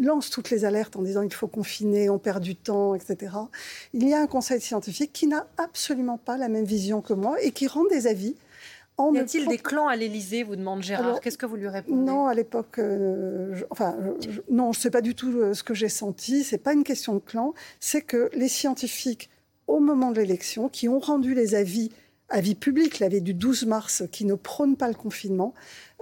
lance toutes les alertes en disant il faut confiner, on perd du temps, etc. Il y a un conseil scientifique qui n'a absolument pas la même vision que moi et qui rend des avis y a-t-il des clans à l'Élysée vous demande Gérard. Qu'est-ce que vous lui répondez? Non, à l'époque, euh, enfin, non, je ne sais pas du tout euh, ce que j'ai senti. C'est pas une question de clan. C'est que les scientifiques, au moment de l'élection, qui ont rendu les avis avis public, l'avis du 12 mars, qui ne prône pas le confinement,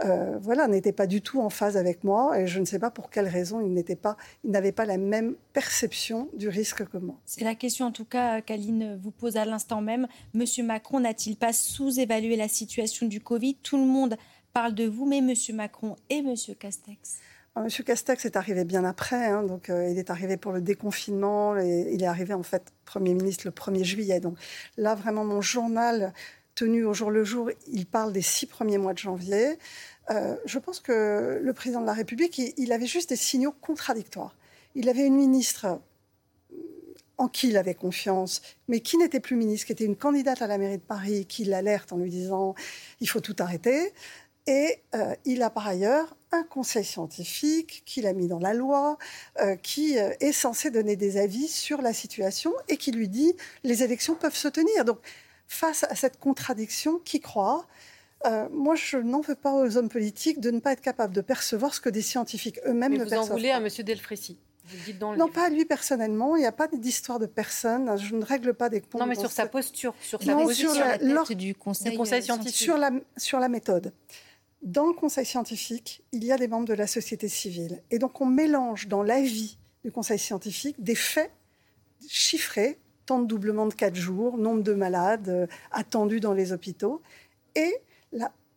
euh, voilà, n'était pas du tout en phase avec moi et je ne sais pas pour quelle raison il n'était pas, il n'avait pas la même perception du risque que moi. C'est la question en tout cas qu'Aline vous pose à l'instant même. Monsieur Macron n'a-t-il pas sous-évalué la situation du Covid? Tout le monde parle de vous, mais Monsieur Macron et Monsieur Castex ah, Monsieur Castex est arrivé bien après, hein, donc euh, il est arrivé pour le déconfinement, et il est arrivé en fait Premier ministre le 1er juillet. Donc là, vraiment, mon journal tenu au jour le jour, il parle des six premiers mois de janvier. Euh, je pense que le président de la République, il, avait juste des signaux contradictoires. Il avait une ministre en qui il avait confiance, mais qui n'était plus ministre, qui était une candidate à la mairie de Paris, qui l'alerte en lui disant il faut tout arrêter. Et euh, il a par ailleurs un conseil scientifique qu'il a mis dans la loi, euh, qui euh, est censé donner des avis sur la situation et qui lui dit les élections peuvent se tenir. Donc, face à cette contradiction, qui croit moi, je n'en veux pas aux hommes politiques de ne pas être capables de percevoir ce que des scientifiques eux-mêmes ne perçoivent. Vous en voulez à M. Delfrécy non, pas à lui personnellement. Il n'y a pas d'histoire de personne. Je ne règle pas des comptes. Non, mais sur sa posture, sur sa posture du conseil, scientifique. Sur la, sur la méthode. Dans le conseil scientifique, il y a des membres de la société civile. Et donc on mélange dans l'avis du conseil scientifique des faits chiffrés, temps de doublement de 4 jours, nombre de malades euh, attendus dans les hôpitaux, et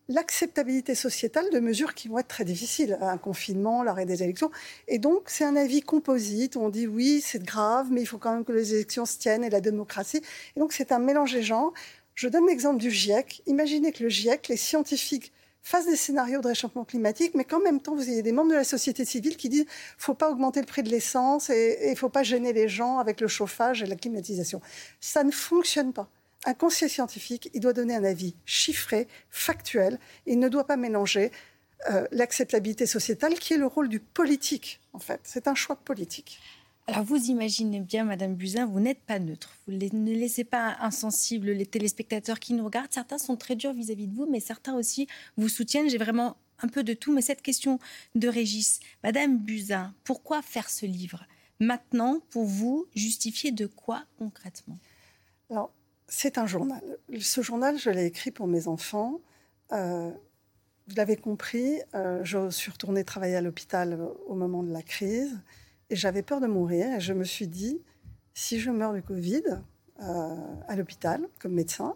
l'acceptabilité sociétale de mesures qui vont être très difficiles, un confinement, l'arrêt des élections. Et donc, c'est un avis composite. On dit oui, c'est grave, mais il faut quand même que les élections se tiennent et la démocratie. Et donc, c'est un mélange des gens. Je donne l'exemple du GIEC. Imaginez que le GIEC, les scientifiques fassent des scénarios de réchauffement climatique, mais qu'en même temps, vous ayez des membres de la société civile qui disent faut pas augmenter le prix de l'essence et il faut pas gêner les gens avec le chauffage et la climatisation. Ça ne fonctionne pas. Un conseiller scientifique, il doit donner un avis chiffré, factuel, il ne doit pas mélanger euh, l'acceptabilité sociétale, qui est le rôle du politique, en fait. C'est un choix politique. Alors vous imaginez bien, Madame Buzyn, vous n'êtes pas neutre. Vous ne laissez pas insensibles les téléspectateurs qui nous regardent. Certains sont très durs vis-à-vis de vous, mais certains aussi vous soutiennent. J'ai vraiment un peu de tout. Mais cette question de Régis, Madame Buzyn, pourquoi faire ce livre? Maintenant, pour vous, justifier de quoi concrètement? Alors, c'est un journal. Ce journal, je l'ai écrit pour mes enfants. Euh, vous l'avez compris, euh, je suis retournée travailler à l'hôpital au moment de la crise. Et j'avais peur de mourir. Et je me suis dit, si je meurs du Covid euh, à l'hôpital comme médecin,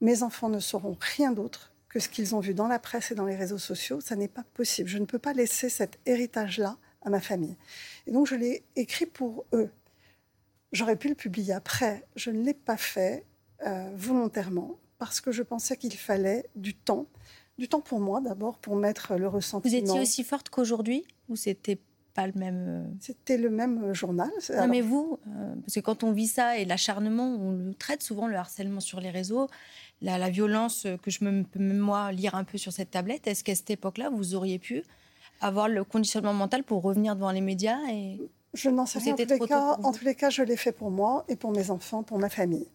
mes enfants ne sauront rien d'autre que ce qu'ils ont vu dans la presse et dans les réseaux sociaux. Ça n'est pas possible. Je ne peux pas laisser cet héritage-là à ma famille. Et donc je l'ai écrit pour eux. J'aurais pu le publier après. Je ne l'ai pas fait euh, volontairement parce que je pensais qu'il fallait du temps. Du temps pour moi d'abord, pour mettre le ressentiment. Vous étiez aussi forte qu'aujourd'hui ou c'était pas le même. Euh, C'était le même euh, journal. Non, mais vous, euh, parce que quand on vit ça et l'acharnement, on le traite souvent, le harcèlement sur les réseaux, la, la violence que je me, peux même moi lire un peu sur cette tablette, est-ce qu'à cette époque-là, vous auriez pu avoir le conditionnement mental pour revenir devant les médias et... Je n'en sais rien. En tous, les cas, en tous les cas, je l'ai fait pour moi et pour mes enfants, pour ma famille.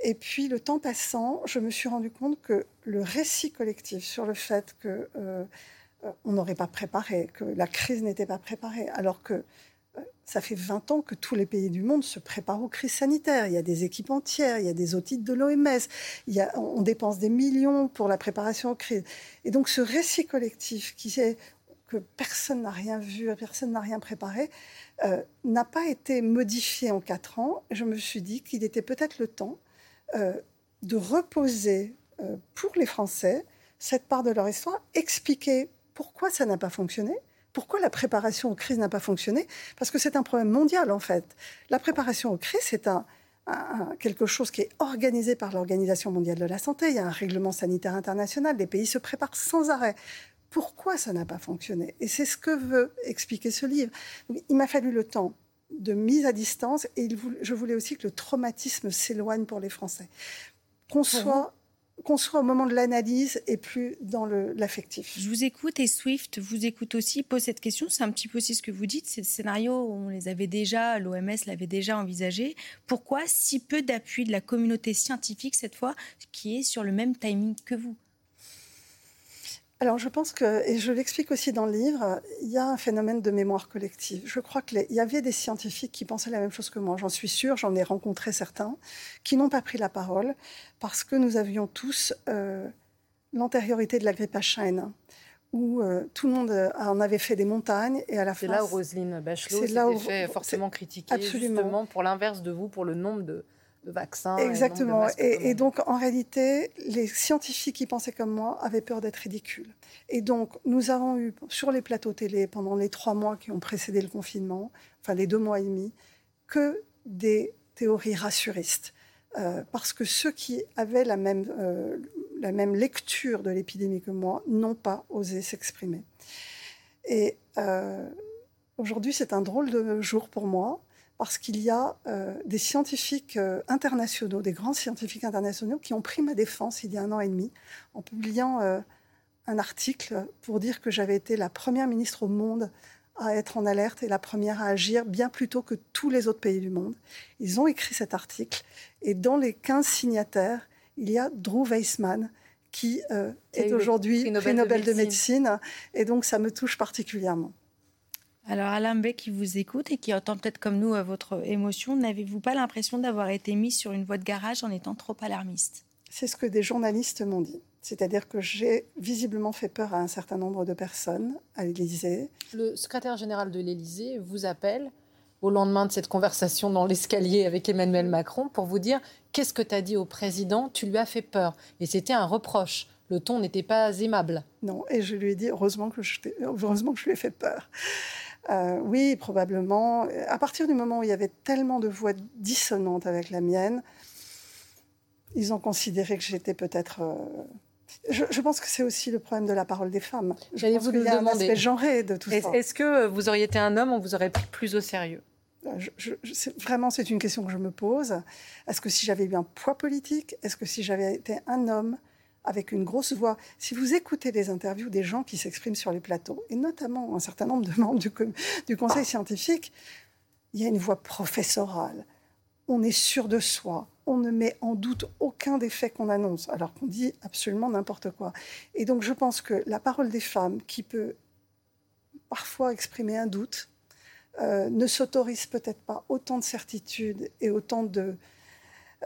Et puis, le temps passant, je me suis rendu compte que le récit collectif sur le fait que euh, on n'aurait pas préparé, que la crise n'était pas préparée, alors que euh, ça fait 20 ans que tous les pays du monde se préparent aux crises sanitaires. Il y a des équipes entières, il y a des audits de l'OMS, on dépense des millions pour la préparation aux crises. Et donc ce récit collectif qui est que personne n'a rien vu, personne n'a rien préparé, euh, n'a pas été modifié en quatre ans. Je me suis dit qu'il était peut-être le temps de reposer pour les Français cette part de leur histoire, expliquer pourquoi ça n'a pas fonctionné? Pourquoi la préparation aux crises n'a pas fonctionné? Parce que c'est un problème mondial, en fait. La préparation aux crises, c'est un, quelque chose qui est organisé par l'Organisation mondiale de la santé. Il y a un règlement sanitaire international. Les pays se préparent sans arrêt. Pourquoi ça n'a pas fonctionné? Et c'est ce que veut expliquer ce livre. il m'a fallu le temps de mise à distance et je voulais aussi que le traumatisme s'éloigne pour les Français. Qu'on soit qu'on soit au moment de l'analyse et plus dans l'affectif. Je vous écoute et Swift vous écoute aussi, pose cette question. C'est un petit peu aussi ce que vous dites. Ces scénarios, on les avait déjà, l'OMS l'avait déjà envisagé. Pourquoi si peu d'appui de la communauté scientifique cette fois, qui est sur le même timing que vous? Alors je pense que, et je l'explique aussi dans le livre, il y a un phénomène de mémoire collective. Je crois qu'il y avait des scientifiques qui pensaient la même chose que moi, j'en suis sûre, j'en ai rencontré certains, qui n'ont pas pris la parole parce que nous avions tous euh, l'antériorité de la grippe H1N1 où euh, tout le monde en avait fait des montagnes et à la fin. C'est là où Roselyne Bachelot s'était fait fortement critiquer, absolument. justement pour l'inverse de vous, pour le nombre de, vaccins. Exactement. Et, donc, en réalité, les scientifiques qui pensaient comme moi avaient peur d'être ridicules. Et donc, nous avons eu sur les plateaux télé pendant les trois mois qui ont précédé le confinement, enfin les deux mois et demi, que des théories rassuristes. Euh, parce que ceux qui avaient la même, euh, la même lecture de l'épidémie que moi n'ont pas osé s'exprimer. Et euh, aujourd'hui, c'est un drôle de jour pour moi parce qu'il y a euh, des scientifiques euh, internationaux, des grands scientifiques internationaux qui ont pris ma défense il y a un an et demi en publiant euh, un article pour dire que j'avais été la première ministre au monde à être en alerte et la première à agir bien plus tôt que tous les autres pays du monde. Ils ont écrit cet article et dans les 15 signataires, il y a Drew Weissman qui est aujourd'hui prix Nobel, de, médecine et donc ça me touche particulièrement. Alors Alain B qui vous écoute et qui entend peut-être comme nous euh, votre émotion, n'avez-vous pas l'impression d'avoir été mis sur une voie de garage en étant trop alarmiste? C'est ce que des journalistes m'ont dit. C'est-à-dire que j'ai visiblement fait peur à un certain nombre de personnes à l'Élysée. Le secrétaire général de l'Élysée vous appelle au lendemain de cette conversation dans l'escalier avec Emmanuel Macron pour vous dire qu'est-ce que tu as dit au président? Tu lui as fait peur. Et c'était un reproche. Le ton n'était pas aimable. Non, et je lui ai dit heureusement que je, heureusement que je lui ai fait peur. Euh, oui, probablement. À partir du moment où il y avait tellement de voix dissonantes avec la mienne, ils ont considéré que j'étais peut-être. Euh, je, pense que c'est aussi le problème de la parole des femmes. J'allais vous le demander. un aspect genré de tout ça. Est-ce que vous auriez été un homme, on vous aurait pris plus au sérieux? Euh, vraiment, c'est une question que je me pose. Est-ce que si j'avais eu un poids politique, est-ce que si j'avais été un homme, avec une grosse voix. Si vous écoutez les interviews des gens qui s'expriment sur les plateaux, et notamment un certain nombre de (laughs) membres du, conseil scientifique, il y a une voix professorale. On est sûr de soi. On ne met en doute aucun des faits qu'on annonce, alors qu'on dit absolument n'importe quoi. Et donc, je pense que la parole des femmes, qui peut parfois exprimer un doute, euh, ne s'autorise peut-être pas autant de certitude et autant de,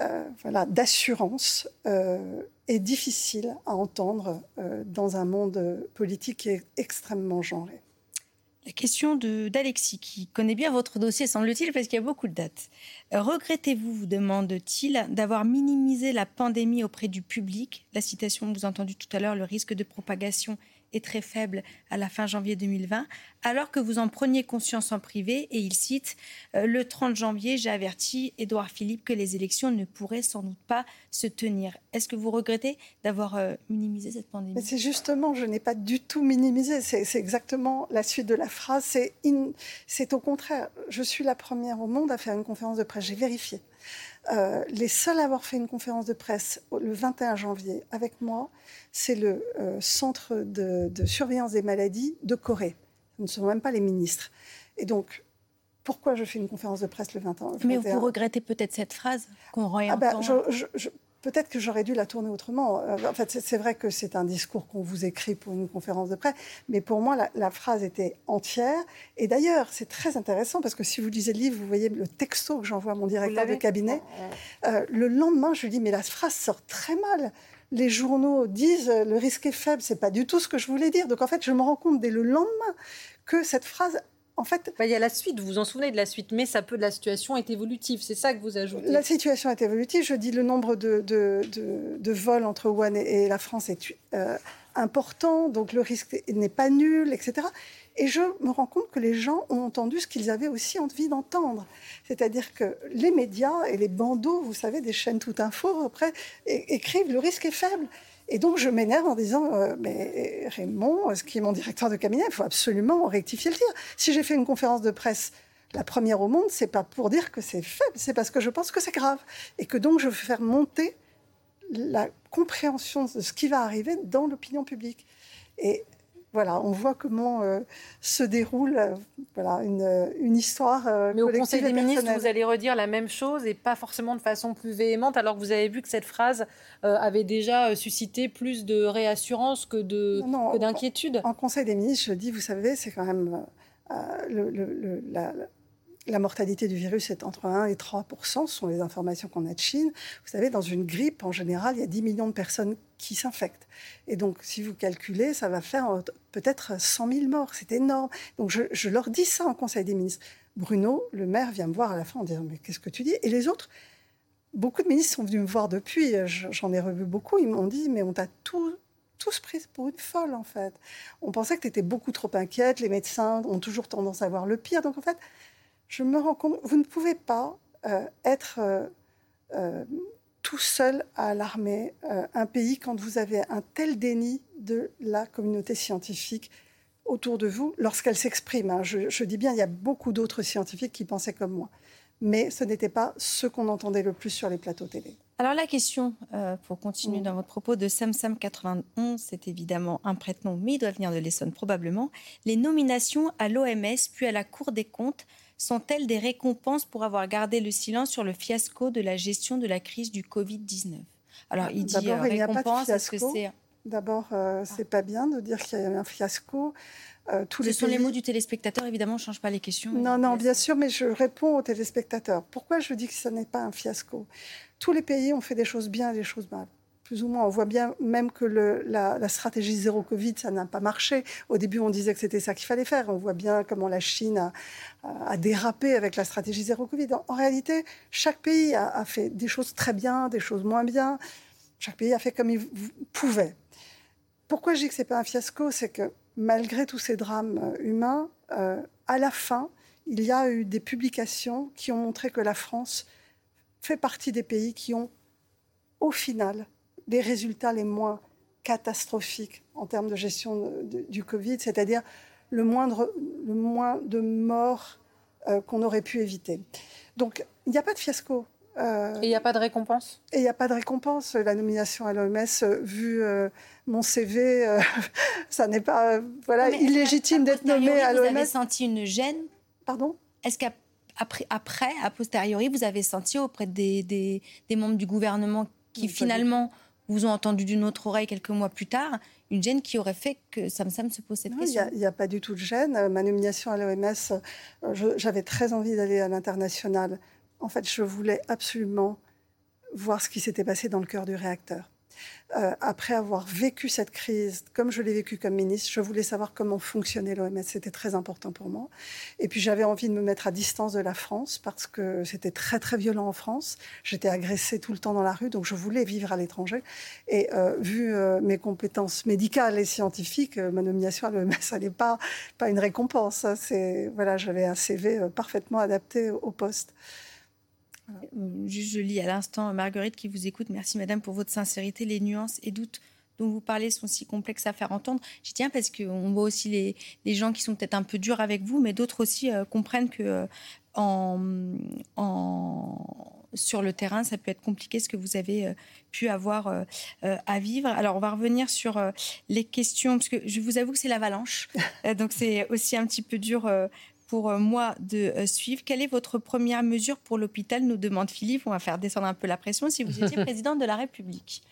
euh, voilà, d'assurance euh, est difficile à entendre euh, dans un monde politique qui est extrêmement genré. La question d'Alexis, qui connaît bien votre dossier, semble-t-il, parce qu'il y a beaucoup de dates. Regrettez-vous, vous demande-t-il, d'avoir minimisé la pandémie auprès du public? La citation, vous avez entendu tout à l'heure, le risque de propagation est très faible à la fin janvier 2020, alors que vous en preniez conscience en privé. Et il cite euh, Le 30 janvier, j'ai averti Édouard Philippe que les élections ne pourraient sans doute pas se tenir. Est-ce que vous regrettez d'avoir euh, minimisé cette pandémie? C'est justement, je n'ai pas du tout minimisé. C'est exactement la suite de la phrase. C'est au contraire. Je suis la première au monde à faire une conférence de presse. J'ai vérifié. Euh, les seuls à avoir fait une conférence de presse le 21 janvier avec moi, c'est le euh, Centre de, surveillance des maladies de Corée. Nous ne sommes même pas les ministres. Et donc, pourquoi je fais une conférence de presse le 21 Mais vous regrettez peut-être cette phrase qu'on ah ben, Peut-être que j'aurais dû la tourner autrement. Euh, en fait, c'est vrai que c'est un discours qu'on vous écrit pour une conférence de presse, mais pour moi, la, phrase était entière. Et d'ailleurs, c'est très intéressant parce que si vous lisez le livre, vous voyez le texto que j'envoie à mon directeur de cabinet. Euh, le lendemain, je lui dis, mais la phrase sort très mal. Les journaux disent euh, le risque est faible, c'est pas du tout ce que je voulais dire. Donc en fait, je me rends compte dès le lendemain que cette phrase en fait, il y a la suite, vous vous en souvenez de la suite, mais ça peut, la situation est évolutive, c'est ça que vous ajoutez La situation est évolutive, je dis le nombre de, de, vols entre Wuhan et, la France est euh, important, donc le risque n'est pas nul, etc. Et je me rends compte que les gens ont entendu ce qu'ils avaient aussi envie d'entendre. C'est-à-dire que les médias et les bandeaux, vous savez, des chaînes tout info, après, écrivent le risque est faible. Et donc, je m'énerve en disant euh, Mais Raymond, ce qui est mon directeur de cabinet, il faut absolument rectifier le tir. Si j'ai fait une conférence de presse la première au monde, c'est pas pour dire que c'est faible, c'est parce que je pense que c'est grave. Et que donc je veux faire monter la compréhension de ce qui va arriver dans l'opinion publique. Et voilà, on voit comment euh, se déroule euh, voilà, une, une histoire. Euh, Mais au Conseil des ministres, vous allez redire la même chose et pas forcément de façon plus véhémente, alors que vous avez vu que cette phrase avait déjà suscité plus de réassurance que d'inquiétude. En, en, Conseil des ministres, je dis, vous savez, c'est quand même le, le, la, la mortalité du virus est entre 1 et 3% ce sont les informations qu'on a de Chine. Vous savez, dans une grippe, en général, il y a 10 millions de personnes qui s'infectent. Et donc, si vous calculez, ça va faire euh, peut-être 100 000 morts. C'est énorme. Donc, je, leur dis ça en Conseil des ministres. Bruno, le maire, vient me voir à la fin en disant Mais qu'est-ce que tu dis? Et les autres, beaucoup de ministres sont venus me voir depuis. J'en ai revu beaucoup. Ils m'ont dit Mais on t'a tous pris pour une folle, en fait. On pensait que tu étais beaucoup trop inquiète. Les médecins ont toujours tendance à voir le pire. Donc, en fait, je me rends compte, vous ne pouvez pas euh, être euh, euh, tout seul à alarmer un pays quand vous avez un tel déni de la communauté scientifique autour de vous lorsqu'elle s'exprime. Hein. Je, dis bien, il y a beaucoup d'autres scientifiques qui pensaient comme moi. Mais ce n'était pas ce qu'on entendait le plus sur les plateaux télé. Alors la question, pour continuer mm. dans votre propos, de Samsam 91, c'est évidemment un prête-nom, mais il doit venir de l'Essonne probablement. Les nominations à l'OMS puis à la Cour des comptes sont-elles des récompenses pour avoir gardé le silence sur le fiasco de la gestion de la crise du Covid-19 Alors, il dit D'abord, il pas de fiasco. D'abord, euh, c'est pas bien de dire qu'il y a eu un fiasco. Euh, tous Ce les sont les mots du téléspectateur, évidemment, je ne change pas les questions. Non, non, bien sûr, mais je réponds au téléspectateur. Pourquoi je dis que ce n'est pas un fiasco? Tous les pays ont fait des choses bien et des choses mal plus ou moins. On voit bien même que la, stratégie zéro Covid, ça n'a pas marché. Au début, on disait que c'était ça qu'il fallait faire. On voit bien comment la Chine a, dérapé avec la stratégie zéro Covid. En, réalité, chaque pays a, fait des choses très bien, des choses moins bien. Chaque pays a fait comme il pouvait. Pourquoi je dis que c'est pas un fiasco? C'est que malgré tous ces drames euh, humains, euh, à la fin, il y a eu des publications qui ont montré que la France fait partie des pays qui ont, au final, les résultats les moins catastrophiques en termes de gestion du Covid, c'est-à-dire le, moindre, le moins de morts euh, qu'on aurait pu éviter. Donc, il n'y a pas de fiasco. Euh, et il n'y a pas de récompense? Et il n'y a pas de récompense. La nomination à l'OMS, euh, vu mon CV, (laughs) ça n'est pas voilà, illégitime d'être nommé à l'OMS. Vous avez senti une gêne? Pardon? Est-ce qu'après, après, a posteriori, vous avez senti auprès des, des, des membres du gouvernement qui finalement vous ont entendu d'une autre oreille quelques mois plus tard, une gêne qui aurait fait que Sam Sam se pose cette question. Il n'y a, pas du tout de gêne. Euh, ma nomination à l'OMS, euh, j'avais très envie d'aller à l'international. En fait, je voulais absolument voir ce qui s'était passé dans le cœur du réacteur. Euh, après avoir vécu cette crise, comme je l'ai vécu comme ministre, je voulais savoir comment fonctionnait l'OMS. C'était très important pour moi. Et puis j'avais envie de me mettre à distance de la France parce que c'était très très violent en France. J'étais agressée tout le temps dans la rue, donc je voulais vivre à l'étranger. Et euh, vu euh, mes compétences médicales et scientifiques, ma nomination à l'OMS, ça n'est pas pas une récompense. Hein. C'est voilà, j'avais un CV parfaitement adapté au poste. Juste, je lis à l'instant Marguerite qui vous écoute. Merci, madame, pour votre sincérité. Les nuances et doutes dont vous parlez sont si complexes à faire entendre. J'y tiens parce qu'on voit aussi les, gens qui sont peut-être un peu durs avec vous, mais d'autres aussi euh, comprennent que euh, sur le terrain, ça peut être compliqué ce que vous avez euh, pu avoir à vivre. Alors, on va revenir sur les questions, parce que je vous avoue que c'est l'avalanche. donc, c'est aussi un petit peu dur pour euh, moi de euh, suivre. Quelle est votre première mesure pour l'hôpital nous demande Philippe. On va faire descendre un peu la pression si vous étiez (laughs) président de la République.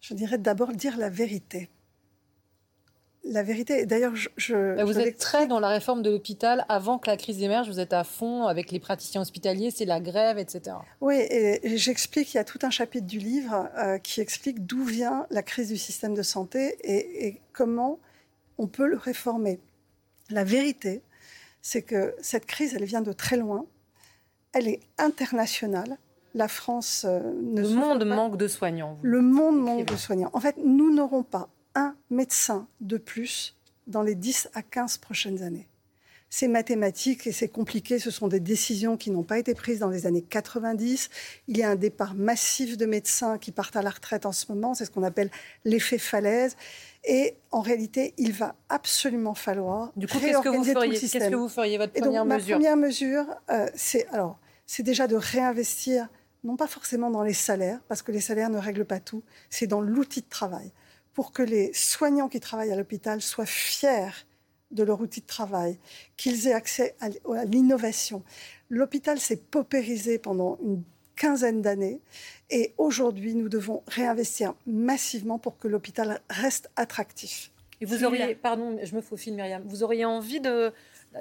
Je dirais d'abord dire la vérité. La vérité, d'ailleurs, je, bah, vous êtes très dans la réforme de l'hôpital avant que la crise émerge. Vous êtes à fond avec les praticiens hospitaliers, c'est la grève, etc. Oui, et, j'explique. Il y a tout un chapitre du livre euh, qui explique d'où vient la crise du système de santé et comment on peut le réformer. La vérité, c'est que cette crise, elle vient de très loin. Elle est internationale. La France euh, ne Le monde manque de soignants. Le monde manque de soignants. En fait, nous n'aurons pas un médecin de plus dans les 10 à 15 prochaines années. C'est mathématique et c'est compliqué. Ce sont des décisions qui n'ont pas été prises dans les années 90. Il y a un départ massif de médecins qui partent à la retraite en ce moment. C'est ce qu'on appelle l'effet falaise. Et en réalité, il va absolument falloir du coup, qu'est-ce que vous feriez Qu'est-ce que vous feriez votre première donc, mesure Ma première mesure, euh, c'est alors, c'est déjà de réinvestir, non pas forcément dans les salaires, parce que les salaires ne règlent pas tout. C'est dans l'outil de travail, pour que les soignants qui travaillent à l'hôpital soient fiers de leur outil de travail, qu'ils aient accès à l'innovation. L'hôpital s'est paupérisé pendant une quinzaine d'années et aujourd'hui, nous devons réinvestir massivement pour que l'hôpital reste attractif. Et vous auriez, pardon, je me faufile Myriam, vous auriez envie de,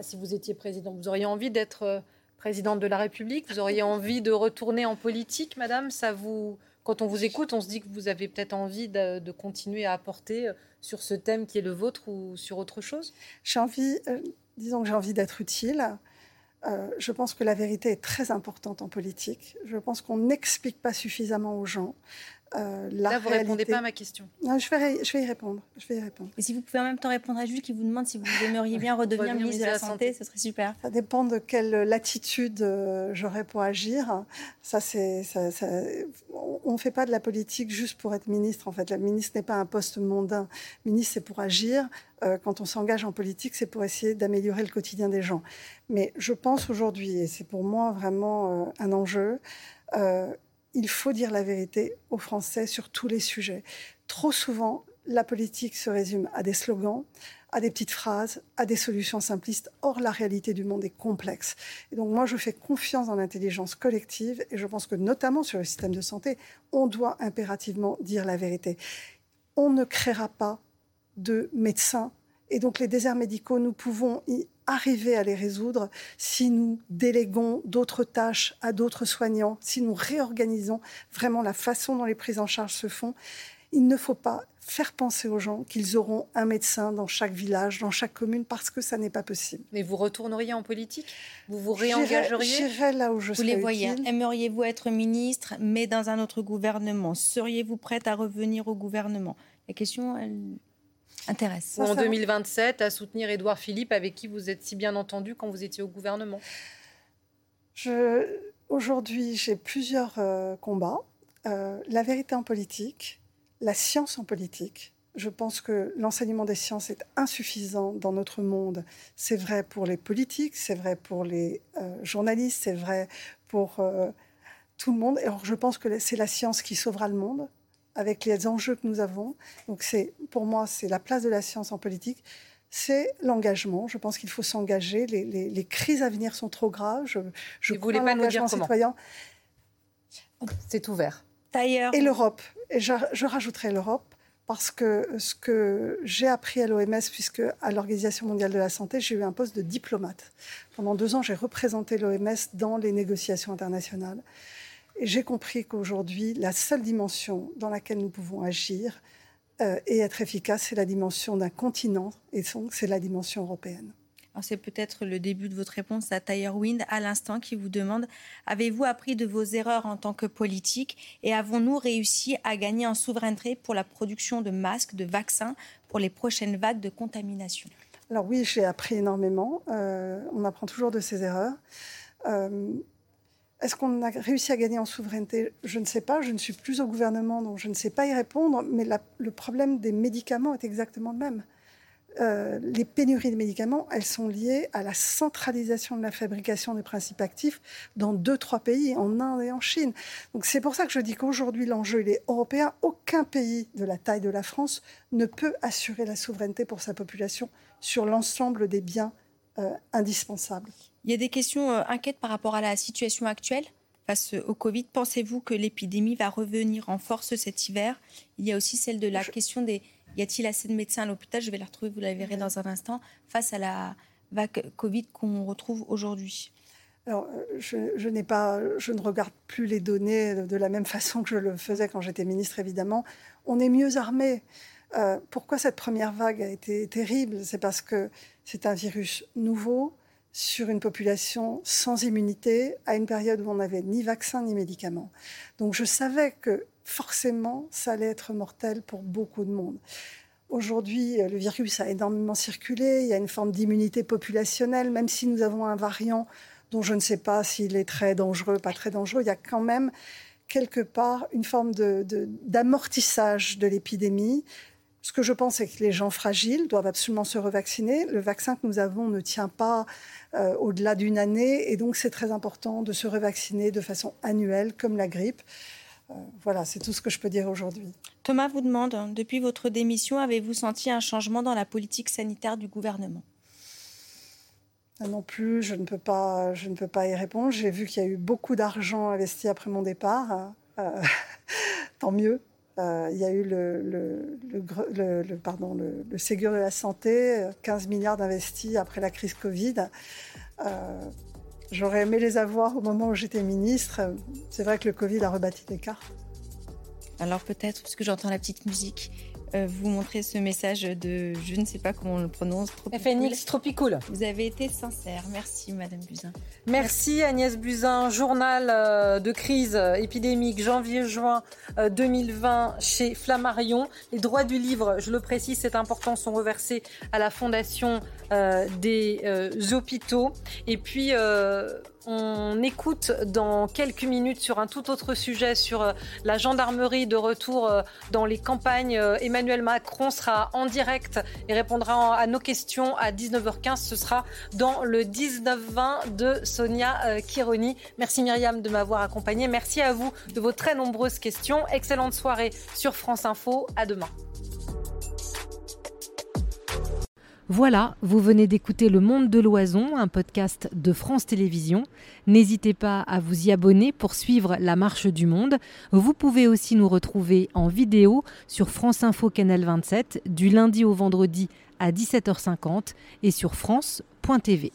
si vous étiez président, vous auriez envie d'être euh, présidente de la République, vous auriez envie de retourner en politique, madame? Ça vous, quand on vous écoute, on se dit que vous avez peut-être envie de, continuer à apporter euh, sur ce thème qui est le vôtre ou sur autre chose? J'ai envie, euh, disons que j'ai envie d'être utile. Euh, je pense que la vérité est très importante en politique. Je pense qu'on n'explique pas suffisamment aux gens. Euh, Là, vous ne répondez pas à ma question. Non, je, vais, je vais y répondre. Je vais y répondre. Et si vous pouvez en même temps répondre à Jules qui vous demande si vous aimeriez bien (laughs) redevenir ministre de la, Santé, ce serait super. Ça dépend de quelle latitude euh, j'aurais pour agir. Ça, c'est, on ne fait pas de la politique juste pour être ministre. En fait, la ministre n'est pas un poste mondain. Ministre, c'est pour agir. Euh, quand on s'engage en politique, c'est pour essayer d'améliorer le quotidien des gens. Mais je pense aujourd'hui, et c'est pour moi vraiment un enjeu, il faut dire la vérité aux Français sur tous les sujets. Trop souvent, la politique se résume à des slogans, à des petites phrases, à des solutions simplistes. Or, la réalité du monde est complexe. Et donc, moi, je fais confiance dans l'intelligence collective et je pense que, notamment sur le système de santé, on doit impérativement dire la vérité. On ne créera pas de médecins. Et donc, les déserts médicaux, nous pouvons y arriver à les résoudre si nous déléguons d'autres tâches à d'autres soignants, si nous réorganisons vraiment la façon dont les prises en charge se font. Il ne faut pas faire penser aux gens qu'ils auront un médecin dans chaque village, dans chaque commune, parce que ça n'est pas possible. Mais vous retourneriez en politique? Vous vous réengageriez? J'irai là où je Vous les voyez. Aimeriez-vous être ministre, mais dans un autre gouvernement? Seriez-vous prête à revenir au gouvernement? La question, elle intéresse. en 2027, à soutenir Édouard Philippe, avec qui vous êtes si bien entendu quand vous étiez au gouvernement Aujourd'hui, j'ai plusieurs euh, combats. Euh, la vérité en politique, la science en politique. Je pense que l'enseignement des sciences est insuffisant dans notre monde. C'est vrai pour les politiques, c'est vrai pour les euh, journalistes, c'est vrai pour tout le monde. Alors je pense que c'est la science qui sauvera le monde avec les enjeux que nous avons. Donc c'est, pour moi, c'est la place de la science en politique. C'est l'engagement. Je pense qu'il faut s'engager. Les, crises à venir sont trop graves. Je, je voulais pas nous dire citoyen. C'est ouvert. Et l'Europe. Et je, je rajouterai l'Europe parce que ce que j'ai appris à l'OMS, puisque à l'Organisation mondiale de la santé, j'ai eu un poste de diplomate. Pendant deux ans, j'ai représenté l'OMS dans les négociations internationales. Et j'ai compris qu'aujourd'hui, la seule dimension dans laquelle nous pouvons agir euh, et être efficace, c'est la dimension d'un continent, et donc c'est la dimension européenne. C'est peut-être le début de votre réponse à Tyre Wind à l'instant qui vous demande Avez-vous appris de vos erreurs en tant que politique et avons-nous réussi à gagner en souveraineté pour la production de masques, de vaccins pour les prochaines vagues de contamination? Alors oui, j'ai appris énormément. Euh, on apprend toujours de ses erreurs. Euh, est-ce qu'on a réussi à gagner en souveraineté? Je ne sais pas. Je ne suis plus au gouvernement, donc je ne sais pas y répondre. Mais le problème des médicaments est exactement le même. Euh, les pénuries de médicaments, elles sont liées à la centralisation de la fabrication des principes actifs dans deux, trois pays, en Inde et en Chine. Donc c'est pour ça que je dis qu'aujourd'hui l'enjeu il est européen. Aucun pays de la taille de la France ne peut assurer la souveraineté pour sa population sur l'ensemble des biens euh, indispensables. Il y a des questions euh, inquiètes par rapport à la situation actuelle face au Covid. Pensez-vous que l'épidémie va revenir en force cet hiver? Il y a aussi celle de la question des y a-t-il assez de médecins à l'hôpital? Je vais la retrouver, vous la verrez dans un instant, face à la vague Covid qu'on retrouve aujourd'hui. Alors, euh, je, n'ai pas, je ne regarde plus les données de la même façon que je le faisais quand j'étais ministre, évidemment. On est mieux armé. Euh, pourquoi cette première vague a été terrible? C'est parce que c'est un virus nouveau, sur une population sans immunité à une période où on n'avait ni vaccin ni médicaments. Donc je savais que forcément ça allait être mortel pour beaucoup de monde. Aujourd'hui, le virus a énormément circulé, il y a une forme d'immunité populationnelle, même si nous avons un variant dont je ne sais pas s'il est très dangereux, pas très dangereux, il y a quand même quelque part une forme d'amortissage de, de l'épidémie. Ce que je pense, c'est que les gens fragiles doivent absolument se revacciner. Le vaccin que nous avons ne tient pas euh, au-delà d'une année, et donc c'est très important de se revacciner de façon annuelle, comme la grippe. Euh, voilà, c'est tout ce que je peux dire aujourd'hui. Thomas vous demande, depuis votre démission, avez-vous senti un changement dans la politique sanitaire du gouvernement? Ah non plus, je ne peux pas, je ne peux pas y répondre. J'ai vu qu'il y a eu beaucoup d'argent investi après mon départ. Euh, (laughs) tant mieux. Euh, il y a eu le, le, pardon, le, Ségur de la santé, 15 milliards d'investis après la crise Covid. Euh, j'aurais aimé les avoir au moment où j'étais ministre. C'est vrai que le Covid a rebâti les cartes. Alors peut-être, parce que j'entends la petite musique, euh, vous montrer ce message de, je ne sais pas comment on le prononce, FNX Tropicool. Vous avez été sincère. Merci, Madame Buzyn. Merci, Agnès Buzyn. Journal euh, de crise épidémique janvier-juin 2020 euh, chez Flammarion. Les droits du livre, je le précise, c'est important, sont reversés à la Fondation des hôpitaux. Et puis, on écoute dans quelques minutes sur un tout autre sujet, sur euh, la gendarmerie de retour euh, dans les campagnes. Euh, Emmanuel Macron sera en direct et répondra à nos questions à 19h15. Ce sera dans le 19-20 de Sonia Kironi. Merci Myriam de m'avoir accompagnée. Merci à vous de vos très nombreuses questions. Excellente soirée sur France Info. À demain. Voilà, vous venez d'écouter Le Monde de l'Oison, un podcast de France Télévisions. N'hésitez pas à vous y abonner pour suivre la marche du monde. Vous pouvez aussi nous retrouver en vidéo sur France Info Canal 27 du lundi au vendredi à 17h50 et sur France.tv.